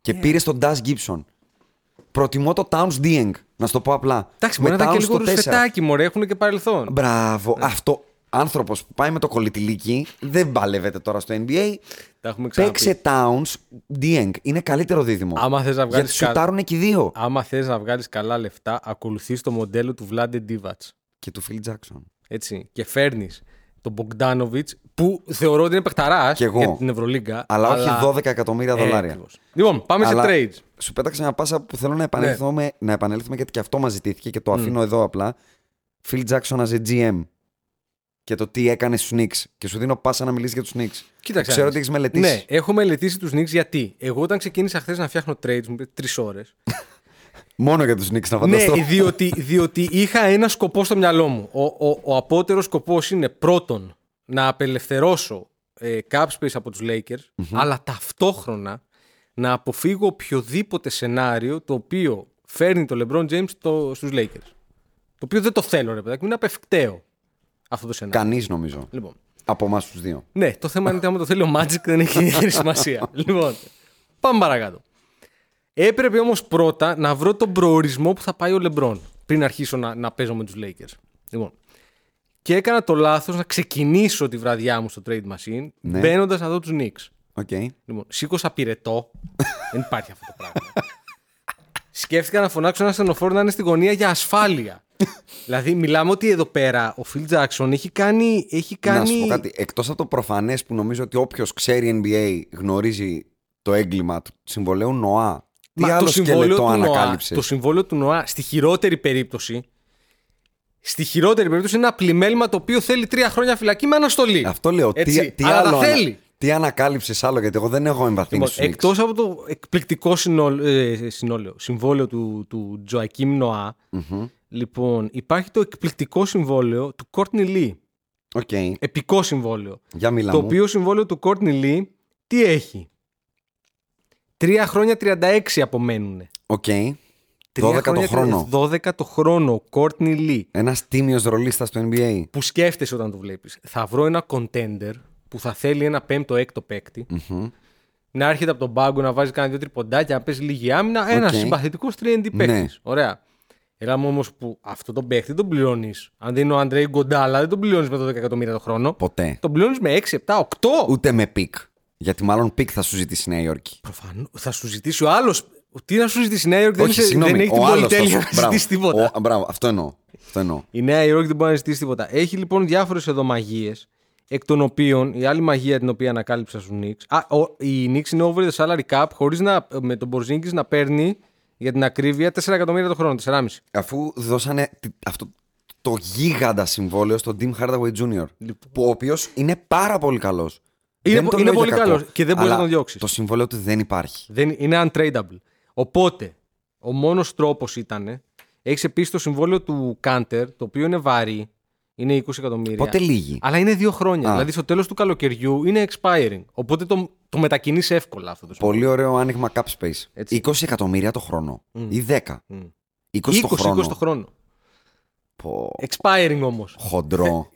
Και πήρες τον Daz Gibson. Προτιμώ το Towns Dieng, να σου το πω απλά. Εντάξει, Με μπορεί να ήταν και Towns λίγο στο 4. ρουσφετάκι, μωρέ, έχουν και παρελθόν. Μπράβο. Ναι. Αυτό. Άνθρωπος που πάει με το κολλητηλίκι δεν παλεύεται τώρα στο NBA. Τα έχουμε ξαναπεί. Παίξε Towns Dieng. Είναι καλύτερο δίδυμο. Άμα θες να βγάλεις Γιατί κα- σουτάρουν και οι δύο. Άμα θες να βγάλεις καλά λεφτά, ακολουθείς το μοντέλο του Vlade Divac. Και του Phil Jackson. Έτσι. Και φέρνεις τον Bogdanovic, που θεωρώ ότι είναι παιχταράς Κι εγώ. για την Ευρωλίγκα. Αλλά, όχι 12 εκατομμύρια Ε, δολάρια. ακριβώς. Λοιπόν, πάμε Αλλά σε trades. Σου πέταξα μια πάσα που θέλω να Ναι. επανέλθουμε, να επανέλθουμε γιατί και αυτό μας ζητήθηκε και το αφήνω εδώ απλά. Phil Jackson as a GM. Και το τι έκανε στους Knicks. Και σου δίνω πάσα να μιλήσεις για τους Knicks. Κοίταξε. Ξέρω να ότι δεις. έχει μελετήσει. Ναι, έχω μελετήσει τους Knicks γιατί. Εγώ όταν ξεκίνησα χθες να φτιάχνω trades, μου πήρε τρεις ώρες. Μόνο για τους Knicks να ναι, φανταστώ. διότι, διότι είχα ένα σκοπό στο μυαλό μου. Ο, ο, ο απότερος σκοπός είναι πρώτον να απελευθερώσω ε, cap space από τους Lakers, αλλά ταυτόχρονα να αποφύγω οποιοδήποτε σενάριο το οποίο φέρνει το LeBron James στο, στους Lakers. Το οποίο δεν το θέλω, ρε παιδάκι, μου, είναι απευκταίο αυτό το σενάριο. Κανείς νομίζω. Λοιπόν, Από εμάς τους δύο. ναι, το θέμα είναι ότι άμα το θέλει ο Magic δεν έχει ιδιαίτερη σημασία. λοιπόν, πάμε παρακάτω. Έπρεπε όμως πρώτα να βρω τον προορισμό που θα πάει ο LeBron πριν αρχίσω να, να παίζω με τους Lakers. Λοιπόν, και έκανα το λάθος να ξεκινήσω τη βραδιά μου στο Trade Machine Ναι. μπαίνοντας να δω τους Knicks. Οκ. Λοιπόν, σήκωσα πυρετό. δεν υπάρχει αυτό το πράγμα. Σκέφτηκα να φωνάξω ένα ασθενοφόρο να είναι στη γωνία για ασφάλεια. Δηλαδή, μιλάμε ότι εδώ πέρα ο Phil Jackson έχει κάνει. Έχει κάνει... Να σου πω κάτι. Εκτός από το προφανές που νομίζω ότι όποιος ξέρει NBA γνωρίζει το έγκλημα του συμβολαίου Νοά. Τι Μα άλλο το συμβόλαιο σκελετό του Νοά, ανακάλυψες; το συμβόλαιο του Νοά στη χειρότερη περίπτωση. Στη χειρότερη περίπτωση είναι ένα πλημμέλημα το οποίο θέλει τρία χρόνια φυλακή με αναστολή. Αυτό λέω. Έτσι, τι, τι αλλά άλλο τα ανα- θέλει. Τι ανακάλυψες άλλο, γιατί εγώ δεν έχω εμβαθύνει Λοιπόν, στους Knicks. εκτός από το εκπληκτικό συνόλ- ε, συνόλαιο, συμβόλαιο του, του Τζοακίμ Νοά, λοιπόν, υπάρχει το εκπληκτικό συμβόλαιο του Courtney Lee. Οκ. Επικό συμβόλαιο. Για μιλά το μου. οποίο συμβόλαιο του Courtney Lee τι έχει; Τρία χρόνια 36 απομένουν. Οκ. Τρία 12 το χρόνια, χρόνο. 12 το χρόνο. ο Courtney Lee. Ένας τίμιος ρολίστας στο NBA. Που σκέφτεσαι όταν το βλέπεις. Θα βρω ένα contender που θα θέλει ένα πέμπτο έκτο παίκτη. Να έρχεται από τον πάγκο να βάζει κάνα δύο τριποντάκια, να παίζει λίγη άμυνα. Ένας Οκ. συμπαθητικός 3D παίκτη. Ναι. Ωραία. Έλα μου όμως που αυτό τον παίκτη τον πληρώνεις. Αν δεν είναι ο Andre Iguodala, δεν τον πληρώνεις με 12 εκατομμύρια το χρόνο. Ποτέ. Τον πληρώνεις με 6, 7, 8. Ούτε με pick. Γιατί μάλλον pick θα σου ζητήσει η Νέα Υόρκη. Προφανώς. Θα σου ζητήσει ο άλλος. Τι να σου ζητήσει η Νέα Υόρκη, δεν, Όχι, είσαι- συγγνώμη. δεν έχει ο την άλλος πολυτέλεια θα να σου- μπράβο. ζητήσει τίποτα. Ο- Μπράβο, αυτό εννοώ. Αυτό εννοώ. Η Νέα Υόρκη δεν μπορεί να ζητήσει τίποτα. Έχει λοιπόν διάφορες εδώ μαγείες, εκ των οποίων η άλλη μαγεία την οποία ανακάλυψα στους Knicks. Α, ο, η Knicks είναι over the salary cap χωρίς με τον Πορζίνγκις να παίρνει για την ακρίβεια 4 εκατομμύρια το χρόνο, 4,5. Αφού δώσανε τι- αυτό το γίγαντα συμβόλαιο στον Tim Hardaway Jr. Που ο οποίος είναι πάρα πολύ καλός. Είναι πο- είναι πολύ καλός και δεν μπορείς να τον διώξεις. Το συμβόλαιο του δεν υπάρχει. Δεν, είναι untradeable. Οπότε, ο μόνος τρόπος ήταν. Έχεις επίσης το συμβόλαιο του Κάντερ, το οποίο είναι βαρύ. Είναι 20 εκατομμύρια. Πότε λύγει; Αλλά είναι δύο χρόνια. Α. Δηλαδή στο τέλος του καλοκαιριού είναι expiring. Οπότε το, το μετακινεί εύκολα αυτό το συμβόλαιο. Πολύ ωραίο άνοιγμα cap space. Έτσι. 20 εκατομμύρια το χρόνο. Ή 10. 20, 20, το χρόνο. 20 το χρόνο. Πω, Expiring όμως. Χοντρό.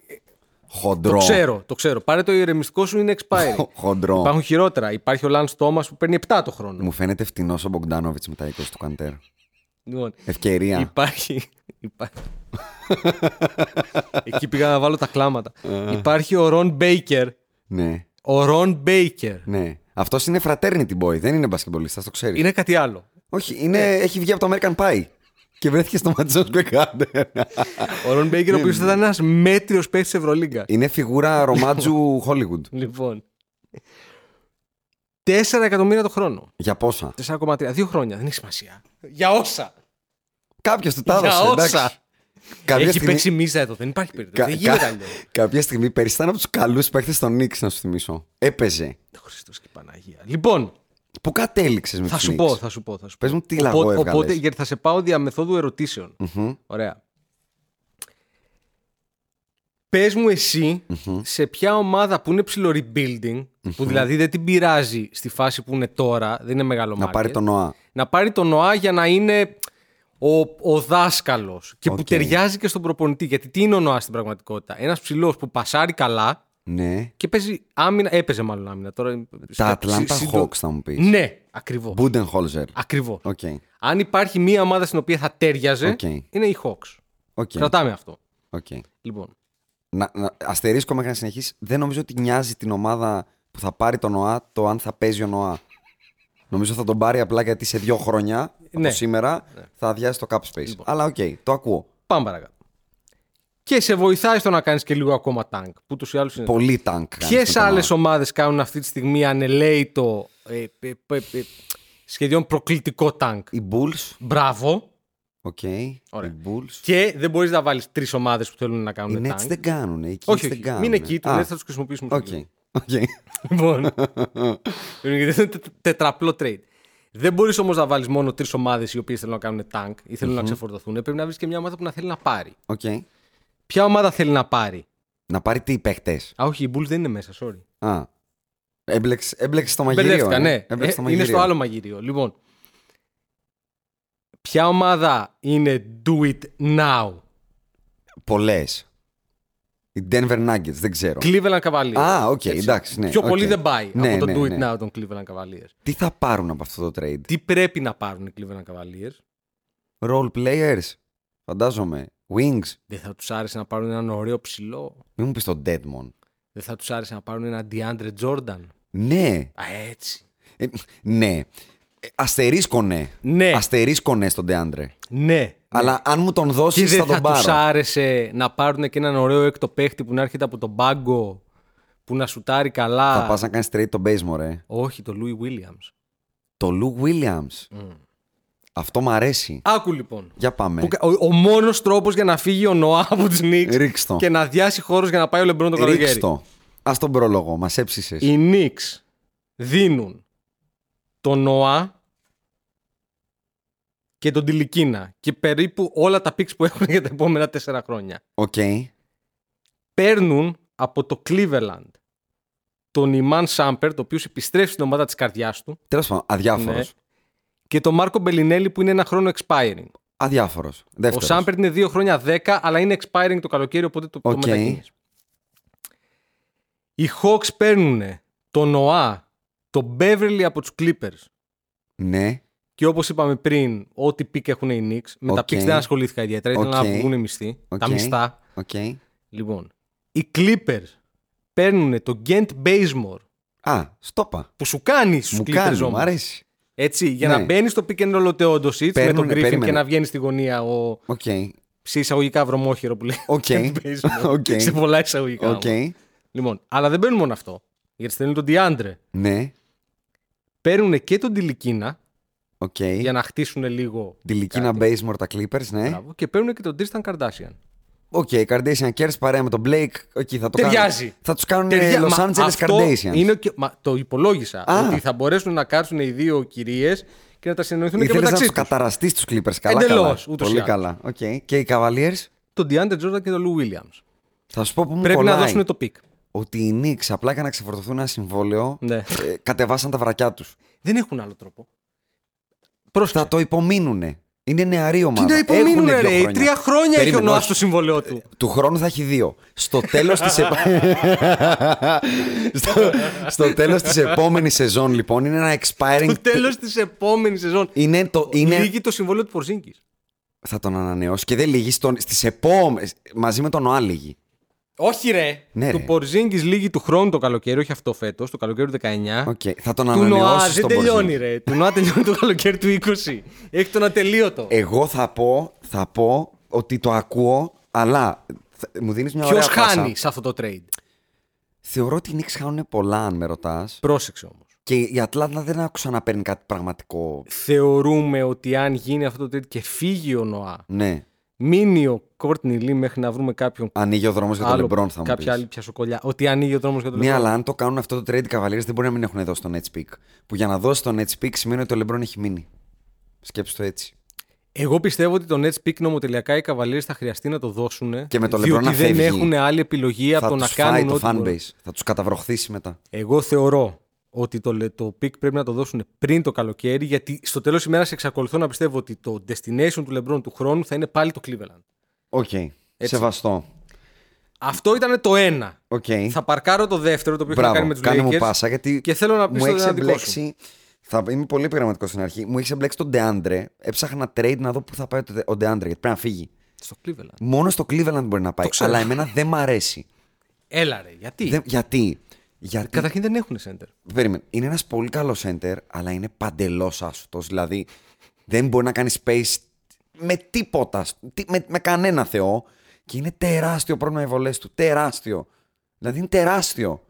Χοντρό. Το ξέρω, το ξέρω. Πάρε το ηρεμιστικό σου είναι expiring. Χοντρό. Υπάρχουν χειρότερα. Υπάρχει ο Λανς Τόμας που παίρνει 7 το χρόνο. Μου φαίνεται φτηνός ο Μπογκδάνοβιτς με τα 20 του Καντέρ. Λοιπόν, Ευκαιρία. Υπάρχει. υπάρχει... Εκεί πήγα να βάλω τα κλάματα. Υπάρχει ο Ρον Μπέικερ. Ναι, Ο Ρον Μπέικερ. ναι. Αυτός είναι fraternity boy, δεν είναι μπασκετμπολίστας, το ξέρεις. Είναι κάτι άλλο. Όχι, είναι, έχει βγει από το American Pie. Και βρέθηκε στο Madison Square Garden. Ο Ρον Μπέικερ, ο οποίος θα ήταν ένας μέτριος παίκτης της Ευρωλίγκα. είναι φιγούρα ρομάτζου Hollywood. Λοιπόν. 4 εκατομμύρια το χρόνο. Για πόσα; 4,3. Δύο χρόνια. Δεν έχει σημασία. Για όσα. Κάποιος του τα Για έδωσε. εντάξει. όσα. Κάποια Έχει στιγμή- παίξει μίζα εδώ. Δεν υπάρχει περίπτωση. κα- Δεν γίνεται κα- αλλιώς. Κάποια στιγμή πέρυσι ήταν από τους καλούς παίχτε των Knicks, να σου θυμίσω. Έπαιζε. Χριστός και Παναγία. Λοιπόν, Πού κατέληξες με θα τους σου Knicks? πω, θα σου πω. Θα σου Πες πω. μου τι λαγό οπότε, έβγαλες. οπότε, γιατί θα σε πάω δια μεθόδου ερωτήσεων. Ωραία. Πες μου εσύ σε ποια ομάδα που είναι ψηλό rebuilding, που δηλαδή δεν την πειράζει στη φάση που είναι τώρα, δεν είναι μεγάλο Να πάρει τον Νοά. να πάρει τον Νοά για να είναι ο, ο δάσκαλος και που Οκ. ταιριάζει και στον προπονητή. Γιατί τι είναι ο Νοά στην πραγματικότητα; Ένας ψηλός που πασάρει καλά Ναι. και παίζει άμυνα. Έπαιζε μάλλον άμυνα. Τώρα, Τα συ- Atlanta συντο- Hawks θα μου πεις. Ναι, ακριβώς. Budenholzer. Ακριβώς. Οκ. Αν υπάρχει μία ομάδα στην οποία θα ταίριαζε, Οκ. είναι οι Hawks. Οκ. Κρατάμε αυτό. Οκ. Λοιπόν. Να, να, αστερίσκω μέχρι να συνεχίσει. Δεν νομίζω ότι νοιάζει την ομάδα που θα πάρει τον Νοά το αν θα παίζει ο Νοά. Νομίζω θα τον πάρει απλά γιατί σε δύο χρόνια Ναι. Από σήμερα θα αδειάσει το cap space. Αλλά οκ, το ακούω. Πάμε παρακάτω. Και σε βοηθάει στο να κάνεις και λίγο ακόμα tank. Που ούτως ή άλλως είναι. Πολύ tank. Ποιες άλλες ομάδες κάνουν αυτή τη στιγμή ανελαίητο ε, ε, ε, ε, σχεδόν προκλητικό tank; Οι Bulls. Μπράβο. Οκ. Ωραία. Οι Bulls. Και δεν μπορείς να βάλεις τρεις ομάδες που θέλουν να Οι κάνουν Nets tank; δεν κάνουν. Οι Kings όχι, δεν όχι. κάνουν. Μην εκεί, του Α, Nets θα τους χρησιμοποιήσουμε. Οκ. στο Οκ. Λοιπόν. γιατί είναι τε- τετραπλό trade. Δεν μπορείς όμως να βάλεις μόνο τρεις ομάδες οι οποίες θέλουν να κάνουν tank ή θέλουν να ξεφορτωθούν. Πρέπει να βρεις και μια ομάδα που να θέλει να πάρει. Οκ. Ποια ομάδα θέλει να πάρει; Να πάρει τι παίχτες. Α, όχι, οι Bulls δεν είναι μέσα, sorry. Α. Έμπλεξε, έμπλεξε το μαγειρείο. Μπερδεύτηκα, ε. ναι. Έμπλεξε Ε, το είναι μαγειρείο. στο άλλο μαγειρείο. Λοιπόν. Ποια ομάδα είναι do it now; Πολλές. Οι Denver Nuggets, δεν ξέρω. Cleveland Cavaliers. Α, οκ, Έτσι. εντάξει, ναι, Πιο οκ. πολύ δεν πάει Ναι, από το ναι, do it ναι. now των Cleveland Cavaliers. Τι θα πάρουν από αυτό το trade; Τι πρέπει να πάρουν οι Cleveland Cavaliers; Role players. Φαντάζομαι. Wings. Δεν θα τους άρεσε να πάρουν έναν ωραίο ψηλό. Μην μου πεις τον Deadmon. Δεν θα τους άρεσε να πάρουν έναν DeAndre Jordan. Ναι. Α, έτσι. Ε, ναι. Ε, Αστερίσκο ναι. Ναι. Αστερίσκο ναι στον Deandre. Ναι. Αλλά αν μου τον Και δώσει δεν θα θα, τον τους πάρω. άρεσε να πάρουν και έναν ωραίο έκτο παίχτη που να έρχεται από τον πάγκο που να σουτάρει καλά. Θα πας να κάνεις trade τον Bazemore, ε. Όχι, το Louis Williams. Το Lou Williams. Αυτό μ' αρέσει. Άκου λοιπόν. Για πάμε. Που κα- ο, ο μόνος τρόπος για να φύγει ο Νοά από τους Knicks Ρίξ' το. και να αδειάσει χώρος για να πάει ο Λεμπρόν το καλοκαίρι. Ρίξ' το. Άσ' τον πρόλογο. Μας έψησες. Οι Knicks δίνουν τον Νοά και τον Ντιλικίνα και περίπου όλα τα picks που έχουν για τα επόμενα τέσσερα χρόνια. Οκ. Παίρνουν από το Cleveland τον Ιμάν Σάμπερτ, το οποίος επιστρέφει στην ομάδα της καρδιάς του, Τέλος πάντων, αδιάφορος. Ναι. και τον Μάρκο Μπελινέλη που είναι ένα χρόνο expiring. Αδιάφορος. Ο Δεύτερο. Σάμπερ είναι δύο χρόνια 10, αλλά είναι expiring το καλοκαίρι, οπότε το, Οκ. το μετακίνησε. Οι Hawks παίρνουν τον Νοά, τον Beverly από τους Clippers Ναι. Και όπως είπαμε πριν, ό,τι pick έχουν οι Knicks. Με τα Οκ. picks δεν ασχολήθηκα ιδιαίτερα, ήθελα Οκ. να βγουν οι μισθοί, Οκ. τα μισθά. Οκ. Λοιπόν, οι Clippers παίρνουν τον Kent Bazemore Α, στο 'πα. που σου κάνει στους Μου Clippers κάνει, μου όμως. αρέσει. Έτσι, για Ναι. να μπαίνεις στο pick and roll ο Teodosic με τον Παίρνουνε, Griffin περίμενε. και να βγαίνει στη γωνία ο Οκ. σε εισαγωγικά βρωμόχειρο που λέει. Οκ. Kent Bazemore. Οκ. Σε πολλά εισαγωγικά. Οκ. όμως. Λοιπόν, αλλά δεν παίρνουν μόνο αυτό. Γιατί στέλνουν τον DeAndre. Ναι. Παίρνουν και τον Ντιλικίνα Οκ. για να χτίσουν λίγο. Ντιλικίνα Bazemore τα Clippers, ναι. Μπράβο, και παίρνουν και τον Tristan Kardashian. Οκ, Kardashian Cares παρέα με τον Blake. Οκ, θα το Ταιριάζει. κάνουν. Θα τους κάνουν Ταιριά- Los μα Angeles αυτό Kardashians. Είναι, ο και- μα, το υπολόγισα. Α. Ότι θα μπορέσουν να κάτσουν οι δύο κυρίες και να τα συνεννοηθούν και Ήθελες να μεταξύ τους τους. καταραστείς τους Clippers. Καλά, Εντελώς, καλά. ούτως ή Πολύ άλλως. καλά. Οκ. Και οι Cavaliers, Τον DeAndre Jordan και τον Lou Williams. θα σου πω που μου Πρέπει κολλάει. να δώσουν το pick. Ότι οι Knicks απλά για να ξεφορτωθούν ένα συμβόλαιο Ναι. ε, κατεβάσαν τα βρακιά τους. Δεν έχουν άλλο τρόπο. Πρόσεχε. Θα το υπομείνουνε. Είναι νεαρή Τι ομάδα. να υπομείνουν, Έχουνε δύο ρε. χρόνια. Τρία χρόνια έχει ο Περίμενε, Νοά όχι. στο συμβόλαιο του. Του χρόνου θα έχει δύο. Στο τέλος της, επ... στο, στο τέλος της επόμενης σεζόν λοιπόν είναι ένα expiring... Το τέλος της επόμενης σεζόν. Είναι το, είναι... Λήγει το συμβόλαιο του Πορζίνκης. Θα τον ανανεώσει και δεν λήγει στον... στις επόμενες... μαζί με τον Νοά λήγει. Όχι, ρε. Ναι, του ρε. Πορζίνκη λήγει του χρόνου το καλοκαίρι, όχι αυτό φέτος, το καλοκαίρι του 19. Οκ, Θα τον Του Νοά ανανεώσει δεν στον τελειώνει, Porzingis. ρε. Του Νοά τελειώνει το καλοκαίρι του 20. Έχει τον ατελείωτο. Εγώ θα πω, θα πω ότι το ακούω, αλλά θα- μου δίνεις μια Ποιος ωραία πάσα. χάνει σε αυτό το trade; Θεωρώ ότι οι Knicks χάνουν πολλά αν με ρωτάς. Πρόσεξε όμως. Και η Ατλάντα δεν άκουσα να παίρνει κάτι πραγματικό. Θεωρούμε ότι αν γίνει αυτό το trade και φύγει ο Νοά, Ναι. Μείνει ο Κόρτνι Λί μέχρι να βρούμε κάποιον Ανοίγει ο δρόμος για τον άλλο, Λεμπρόν θα μου κάποια πεις. άλλη πιασοκωλιά. Ότι ανοίγει ο δρόμος για τον Ναι, LeBron. αλλά αν το κάνουν αυτό το trade οι Cavaliers δεν μπορεί να μην έχουν δώσει τον Nets pick. Που για να δώσει τον Nets pick σημαίνει ότι ο LeBron έχει μείνει. Σκέψου το έτσι. Εγώ πιστεύω ότι τον Nets pick νομοτελειακά οι Cavaliers θα χρειαστεί να το δώσουν. Και με τον LeBron διότι να δεν φεύγει. έχουν άλλη επιλογή από θα το να τους φάει κάνουν το ό,τι μπορούν. fanbase. Θα τους καταβροχθήσει μετά. Εγώ θεωρώ ότι το, λε- το pick πρέπει να το δώσουν πριν το καλοκαίρι, γιατί στο τέλος ημέρας εξακολουθώ να πιστεύω ότι το destination του LeBron του χρόνου θα είναι πάλι το Cleveland. Οκ. Σεβαστό. Αυτό ήταν το ένα. Οκ. Θα παρκάρω το δεύτερο, το οποίο έχει να κάνει με Μπράβο. τους Κάνε Lakers. μου πάσα γιατί Και θέλω να πει μου το έχεις δυνατικό σου. εμπλέξει. Θα είμαι πολύ επιγραμματικός στην αρχή. Μου έχεις εμπλέξει τον Deandre. Έψαχνα trade να δω πού θα πάει το- ο Deandre γιατί πρέπει να φύγει. Στο Cleveland. Μόνο στο Cleveland μπορεί να πάει. ξέρω. Αλλά εμένα δεν μ' αρέσει. Έλα ρε, γιατί; Δεν- γιατί; Γιατί Καταρχήν δεν έχουν center. Περίμενε. Είναι ένας πολύ καλός center, αλλά είναι παντελώς άσουτος. Δηλαδή, δεν μπορεί να κάνει space με τίποτα. τι- Με, με κανένα Θεό. Και είναι τεράστιο πρόβλημα οι βολές του. Τεράστιο. Δηλαδή, είναι τεράστιο.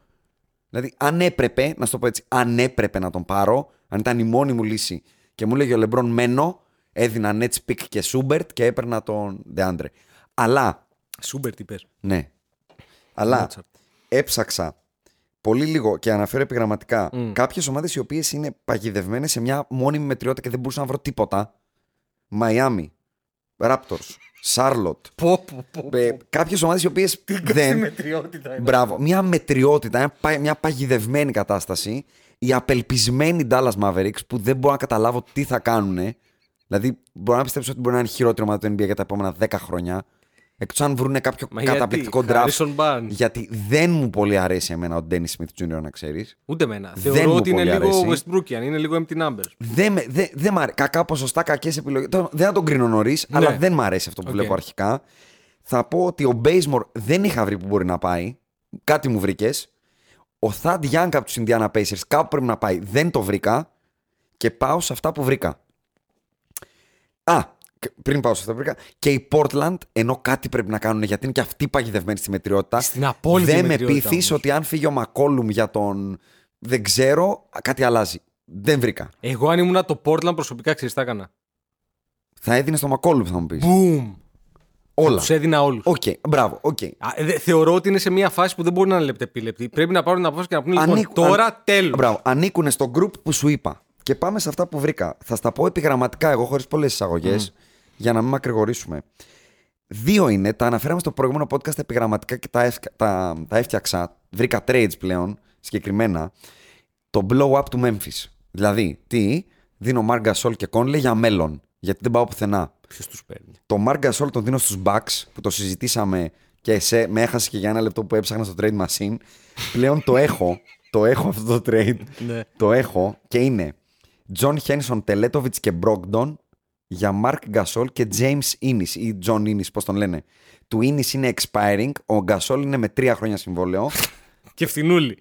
Δηλαδή, αν έπρεπε, να σου το πω έτσι, αν έπρεπε να τον πάρω, αν ήταν η μόνη μου λύση και μου λέγε ο Λεμπρόν μένω, έδινα Nets pick και Shumpert και έπαιρνα τον Deandre. Αλλά Σούμπερ τι πες. ναι. Αλλά Mozart. έψαξα πολύ λίγο και αναφέρω επιγραμματικά Mm. κάποιες ομάδες οι οποίες είναι παγιδευμένες σε μια μόνιμη μετριότητα και δεν μπορούσα να βρω τίποτα. Μαϊάμι, Raptors, Charlotte. Πω, πω, πω. Ε, κάποιες ομάδες οι οποίες δεν. Μετριότητα είναι. Μπράβο. Μια μετριότητα, μια πα- μια παγιδευμένη κατάσταση. Οι απελπισμένοι Dallas Mavericks που δεν μπορώ να καταλάβω τι θα κάνουν. Δηλαδή, μπορώ να πιστέψω ότι μπορεί να είναι η χειρότερη ομάδα του NBA για τα επόμενα 10 χρόνια. Εκτός αν βρουν κάποιο Μα καταπληκτικό γιατί, draft. Harrison Barnes. Γιατί δεν μου πολύ αρέσει εμένα ο Dennis Smith Jr. να ξέρεις. Ούτε εμένα. Δεν Θεωρώ μου ότι είναι πολύ λίγο αρέσει. Westbrookian, είναι λίγο empty numbers. Δεν, με- δεν, δεν μ' αρέσει. Κακά ποσοστά, κακές επιλογές. Δεν θα τον κρίνω νωρίς, αλλά δεν μ' αρέσει αυτό που Οκ. βλέπω αρχικά. Θα πω ότι ο Bazemore δεν είχα βρει που μπορεί να πάει. Κάτι μου βρήκες. Ο Thad Young από τους Indiana Pacers κάπου πρέπει να πάει. Δεν το βρήκα. Και πάω σε αυτά που βρήκα. Α, και- πριν πάω σε αυτά που βρήκα. Και η Portland, ενώ κάτι πρέπει να κάνουν γιατί είναι και αυτοί παγιδευμένοι στη μετριότητα. Στην απόλυτη δεν με μετριότητα πείθεις όμως. ότι αν φύγει ο McCollum για τον. Δεν ξέρω, κάτι αλλάζει. Δεν βρήκα. Εγώ αν ήμουν το Portland προσωπικά ξέρεις τι θα έκανα. Θα έδινες στο McCollum, θα μου πεις. Boom! Όλα. Τους έδινα όλους. Οκ, μπράβο, οκ. Θεωρώ ότι είναι σε μια φάση που δεν μπορεί να είναι λεπτεπίλεπτη. Πρέπει να πάρουν την απόφαση και να πούνε λοιπόν, Ανήκουν- τώρα αν- τέλος. Μπράβο, ανήκουν στο group που σου είπα. Και πάμε σε αυτά που βρήκα. Θα στα πω επιγραμματικά εγώ χωρίς πολλές εισαγωγές για να μην μακρηγορήσουμε. Δύο είναι, τα αναφέραμε στο προηγούμενο podcast επιγραμματικά και τα, έφ- τα, τα έφτιαξα. Βρήκα trades πλέον συγκεκριμένα. Το blow up του Memphis. Δηλαδή, τι, δίνω Marc Gasol και Conley για μέλλον. Γιατί δεν πάω πουθενά. Ποιος τους παίρνει; Το Marc Gasol τον δίνω στους Bucks που το συζητήσαμε και εσέ, με έχασε και για ένα λεπτό που έψαχνα στο trade machine. Πλέον το έχω. Το έχω αυτό το trade. Ναι. Το έχω και είναι John Henson, Teletovic και Brogdon για Mark Gasol και James Innis ή John Innis, πώς τον λένε. Του Innis είναι expiring, ο Gasol είναι με τρία χρόνια συμβόλαιο. Και φθηνούλη.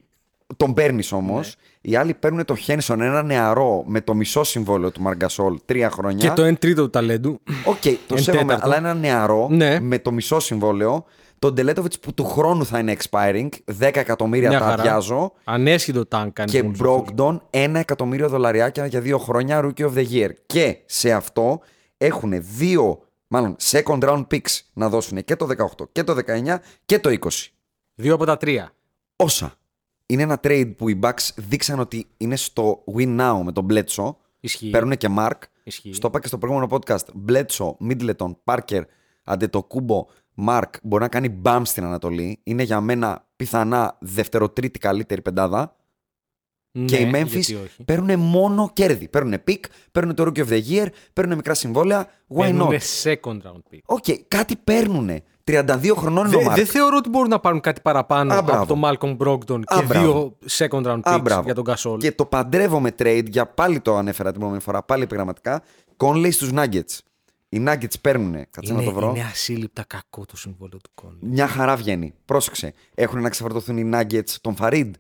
τον παίρνεις όμως. Ναι. Οι άλλοι παίρνουν το Henson, ένα νεαρό με το μισό συμβόλαιο του Marc Gasol, τρία χρόνια. Και το 1 τρίτο του ταλέντου. Οκ, το Εν σέβομαι, τέταρτο. αλλά ένα νεαρό Ναι. με το μισό συμβόλαιο. Τον Teletovic που του χρόνου θα είναι expiring, 10 εκατομμύρια Μια τα χαρά. αδειάζω. Αναίσχυντο tank κάνει. Και μόνος αυτός. Brogdon, ένα εκατομμύριο δολαριάκια για δύο χρόνια Rookie of the Year. Και σε αυτό έχουν δύο, μάλλον second round picks να δώσουν και το 18 και το 19 και το 20. Δύο από τα τρία. Όσα. Είναι ένα trade που οι Bucks δείξαν ότι είναι στο win now με τον Bledsoe. Ισχύει. Παίρνουν και Mark. Ισχύει. Στο είπα και στο προηγούμενο podcast. Bledsoe, Middleton, Parker, Αντετοκούμπο, Mark μπορεί να κάνει μπαμ στην Ανατολή. Είναι για μένα πιθανά δευτεροτρίτη καλύτερη πεντάδα. και οι Ναι, Memphis γιατί όχι. παίρνουν μόνο κέρδη. Παίρνουν pick, παίρνουν το Rookie of the Year, παίρνουν μικρά συμβόλαια. Why Παίρνουνε not? second round pick. Οκ, κάτι παίρνουν. 32 χρονών είναι ο Δεν Marc. δεν θεωρώ ότι μπορούν να πάρουν κάτι παραπάνω Α, μπράβο. από τον Malcolm Brogdon Α, και μπράβο. δύο second round Α, picks μπράβο. για τον Gasol. Και το παντρεύω με trade, για πάλι το ανέφερα την επόμενη φορά, πάλι επιγραμματικά. Conley στους Nuggets. Οι Nuggets παίρνουν, κάτσε είναι, να το βρω. είναι ασύλληπτα κακό το συμβόλαιο του Conley. Μια χαρά βγαίνει. Πρόσεξε. Έχουν να ξεφορτωθούν οι Nuggets τον Faried.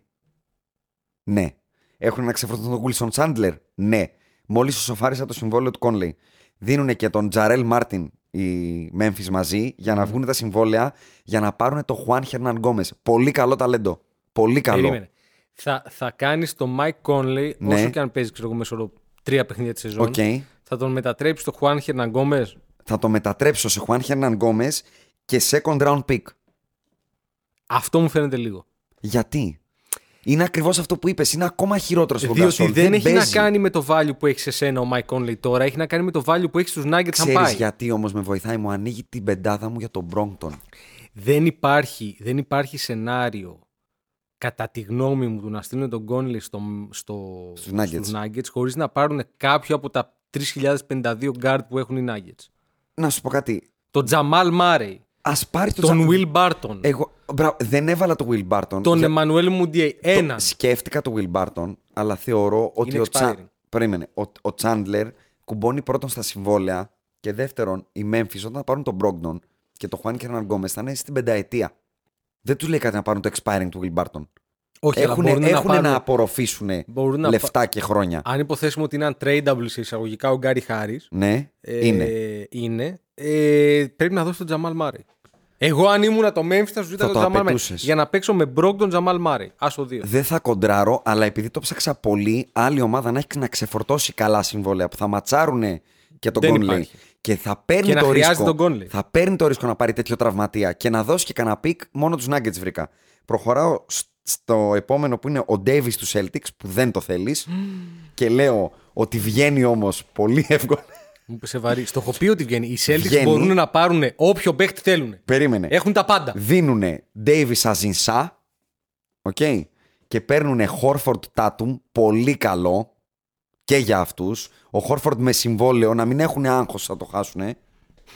Ναι. Έχουν να ξεφορτωθούν τον Wilson Chandler; Ναι. Μόλις σοφάρισα το συμβόλαιο του Conley. Δίνουν και τον Jarell Martin οι Memphis μαζί για να βγουν τα συμβόλαια για να πάρουν το Juan Hernan Gomez. Πολύ καλό ταλέντο. Πολύ καλό. Περίμενε. Θα, θα κάνεις τον Mike Conley, Ναι. όσο και αν παίζει ξέρω, εγώ, μέσο όρο τρία παιχνίδια τη σεζόν. Οκ. Θα τον μετατρέψει στο Juan Hernan Gomez. Θα το μετατρέψω σε Juan Hernan Gomez και second round pick. Αυτό μου φαίνεται λίγο. Γιατί; Είναι ακριβώς αυτό που είπες. Είναι ακόμα χειρότερος στον Διότι Gasol. δεν, έχει παίζει. να κάνει με το value που έχει σε σένα ο Mike Conley τώρα, έχει να κάνει με το value που έχει στους Nuggets αν Ξέρεις πάει. γιατί όμως με βοηθάει, μου ανοίγει την πεντάδα μου για τον Brompton. Δεν, υπάρχει, δεν υπάρχει σενάριο κατά τη γνώμη μου του να στείλουν τον Conley στο, στο, Στους Nuggets. στους Nuggets χωρίς να πάρουν κάποιο από τα 3052 guard που έχουν οι Nuggets. Να σου πω κάτι. Τον Jamal Murray, Ας πάρει το τον Τζα- Will Barton, Εγώ, μπράβο, δεν έβαλα το Will Barton. τον Για- Emmanuel Mudiay. το- Έναν. Σκέφτηκα το Will Barton, αλλά θεωρώ ότι Είναι ο, Τσα... expiring. Περίμενε, ο, ο Chandler κουμπώνει πρώτον στα συμβόλαια και δεύτερον οι Memphis όταν θα πάρουν τον Brogdon και το Juan Hernan Gomez θα είναι στην πενταετία. Δεν τους λέει κάτι να πάρουν το expiring του Will Barton. Όχι, αλλά Έχουν, μπορούν έχουν να, να, πάρουν... απορροφήσουν Μπορούν να λεφτά και χρόνια. Αν υποθέσουμε ότι είναι untradeable σε εισαγωγικά ο Γκάρι Χάρη. Ναι, είναι. είναι ε, πρέπει να δώσει τον Jamal Murray. Εγώ αν ήμουν το Memphis θα σου ζήταγα το τον Jamal Murray. απαιτούσες. Για να παίξω με Brogdon Jamal Murray. Άσο δύο. Δεν θα κοντράρω, αλλά επειδή το ψάξα πολύ, άλλη ομάδα να έχει να ξεφορτώσει καλά συμβόλαια που θα ματσάρουν και τον Δεν Conley. υπάρχει. Και θα παίρνει Και να το χρειάζεται ρίσκο. τον Conley. Θα παίρνει το ρίσκο να πάρει τέτοιο τραυματία και να δώσει και κανένα pick. Μόνο τους Nuggets βρήκα. Προχωράω σ- στο επόμενο που είναι ο Davis του Celtics, που δεν το θέλεις. και λέω ότι βγαίνει όμως πολύ εύκολα. Μου είπες σε βαρύ. Στο έχω πει ότι βγαίνει. Οι Celtics Βγαίνει. μπορούν να πάρουν όποιο παίχτη θέλουν. Περίμενε. Έχουν τα πάντα. Δίνουν Davis Ajinca. Οκ. Και παίρνουν Horford Tatum. Πολύ καλό. Και για αυτούς. Ο Horford με συμβόλαιο να μην έχουν άγχος θα το χάσουν.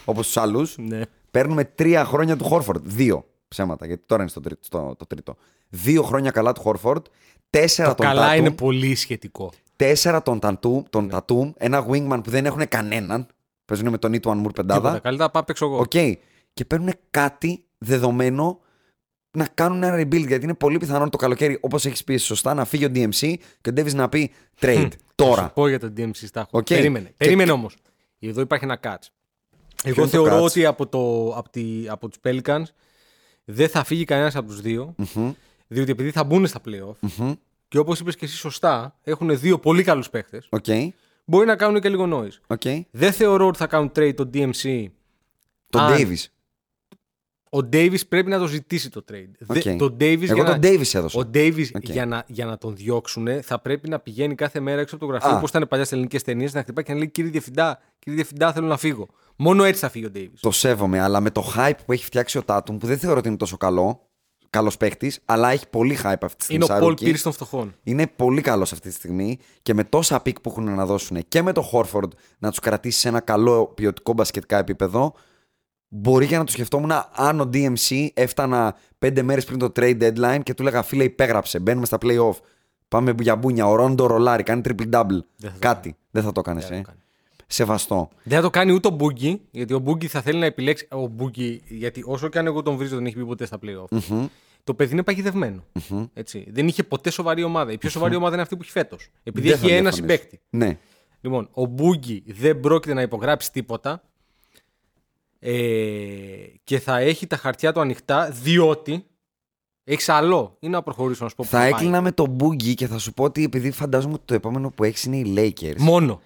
Όπως τους άλλους. Ναι. Παίρνουμε τρία χρόνια του Horford. Δύο ψέματα, γιατί τώρα είναι στο τρίτο, στο, το τρίτο. Δύο χρόνια καλά του Horford. Τέσσερα Το τον καλά Tatum. είναι πολύ σχετικό. Τέσσερα τον Tatum, τον Tatum. Ένα wingman που δεν έχουν κανέναν. Παίζουν με τον E'Twaun Moore Τίποτα. πεντάδα. Καλύτερα πάω παίξω εγώ. Οκ. Και παίρνουν κάτι δεδομένο να κάνουν ένα rebuild. Γιατί είναι πολύ πιθανό το καλοκαίρι, όπως έχεις πει σωστά, να φύγει ο DMC και ο Davis να πει trade. Θα σου τώρα. πω για το DMC Στάχο. Οκ. Περίμενε. Και- Περίμενε όμως. Εδώ υπάρχει ένα catch. Εγώ είναι το θεωρώ catch? ότι από, το, από, τη, από τους Pelicans δεν θα φύγει κανένας από τους δύο. Μμμ, Διότι επειδή θα μπουν στα playoff μμμ. και όπως είπες και εσύ σωστά, έχουν δύο πολύ καλούς παίχτες. Οκ. Μπορεί να κάνουν και λίγο noise. Οκ. Δεν θεωρώ ότι θα κάνουν trade το DMC. Τον Αν- Davis. Ο Davis πρέπει να το ζητήσει το trade. Δε- Οκ. το Davis Εγώ για τον να... Davis έδωσα. Ο Davis Οκ. για, να, για να τον διώξουν θα πρέπει να πηγαίνει κάθε μέρα έξω από το γραφείο Α. όπως ήταν παλιά στις ελληνικές ταινίες να χτυπάει και να λέει Κύριε Διευθυντά, κύριε Διευθυντά, θέλω να φύγω. Μόνο έτσι θα φύγει ο Davis. Το σέβομαι, αλλά με το hype που έχει φτιάξει ο Tatum, που δεν θεωρώ ότι είναι τόσο καλό, καλός παίκτη, αλλά έχει πολύ hype αυτή τη στιγμή. Είναι ο σαν Paul rookie. Pierce των φτωχών. Είναι πολύ καλός αυτή τη στιγμή και με τόσα pick που έχουν να δώσουν και με το Horford να τους κρατήσει σε ένα καλό ποιοτικό μπασκετικά επίπεδο. Μπορεί για να το σκεφτόμουν αν ο DMC έφτανα πέντε μέρες πριν το trade deadline και του έλεγα φίλε υπέγραψε, μπαίνουμε στα playoff. Πάμε για μπούνια. Ο Ρόντο ρολάρι, κάνει triple double. Δεν θα το Κάτι. Δεν θα το έκανε. Δεν θα Ε. το κάνει. Σεβαστό. Δεν θα το κάνει ούτε ο Μπούγκι, γιατί ο Μπούγκι θα θέλει να επιλέξει. Ο Μπούγκι, γιατί όσο και αν εγώ τον βρίζω, δεν έχει μπει ποτέ στα playoff. Το παιδί είναι παγιδευμένο. Έτσι. Δεν είχε ποτέ σοβαρή ομάδα. Η πιο σοβαρή ομάδα είναι αυτή που έχει φέτος. Επειδή Δεν θα έχει ένα διαφωνήσω. συμπέκτη. Ναι. Λοιπόν, ο Μπούγκι δεν πρόκειται να υπογράψει τίποτα ε, και θα έχει τα χαρτιά του ανοιχτά διότι έχει άλλο. Ή να προχωρήσω να σου πω που Θα πάει. έκλεινα με τον Boogie και θα σου πω ότι επειδή φαντάζομαι ότι το επόμενο που έχεις είναι οι Lakers. Μόνο.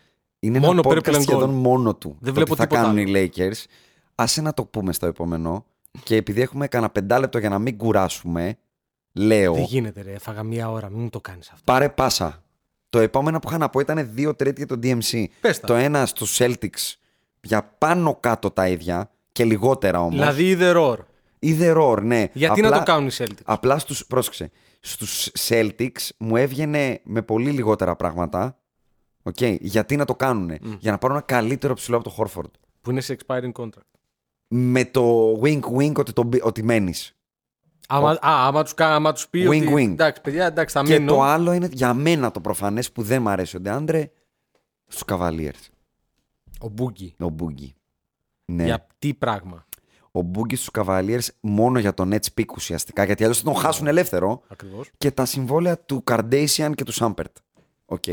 Είναι μόνο ένα purple podcast and σχεδόν gold. μόνο του. Δεν το βλέπω τι θα τίποτα κάνουν άλλο. οι Lakers. Άσε να το πούμε στο επόμενο. Και επειδή έχουμε κανένα πεντάλεπτο για να μην κουράσουμε, λέω. Δεν γίνεται, ρε. Έφαγα μία ώρα. Μην μου το κάνεις αυτό. Πάρε πάσα. Το επόμενο που είχα να πω ήταν δύο τρίτη για το DMC. Πες τα. Το ένα στους Celtics για πάνω κάτω τα ίδια και λιγότερα όμως. Δηλαδή, either or. Either or, ναι. Γιατί να Απλά- το κάνουν οι Celtics; Απλά στους, πρόσεξε, στους Celtics μου έβγαινε με πολύ λιγότερα πράγματα. Οκ, γιατί να το κάνουν, για να πάρουν ένα καλύτερο ψηλό από το Horford. Που είναι σε expiring contract. Με το wink wink ότι, το, μπι- ότι μένεις. Άμα, α, άμα, τους, κα- άμα τους πει wink, ότι wink. εντάξει παιδιά, εντάξει θα Και μείνω. το άλλο είναι για μένα το προφανές που δεν μ' αρέσει ο DeAndre στους Cavaliers. Ο Boogie. Ο Boogie. Ναι. Για τι πράγμα; Ο Boogie στους Cavaliers μόνο για τον Nets pick ουσιαστικά, γιατί αλλιώς θα τον χάσουν ελεύθερο. Ακριβώς. Και τα συμβόλαια του Kardashian και του Shumpert. Οκ.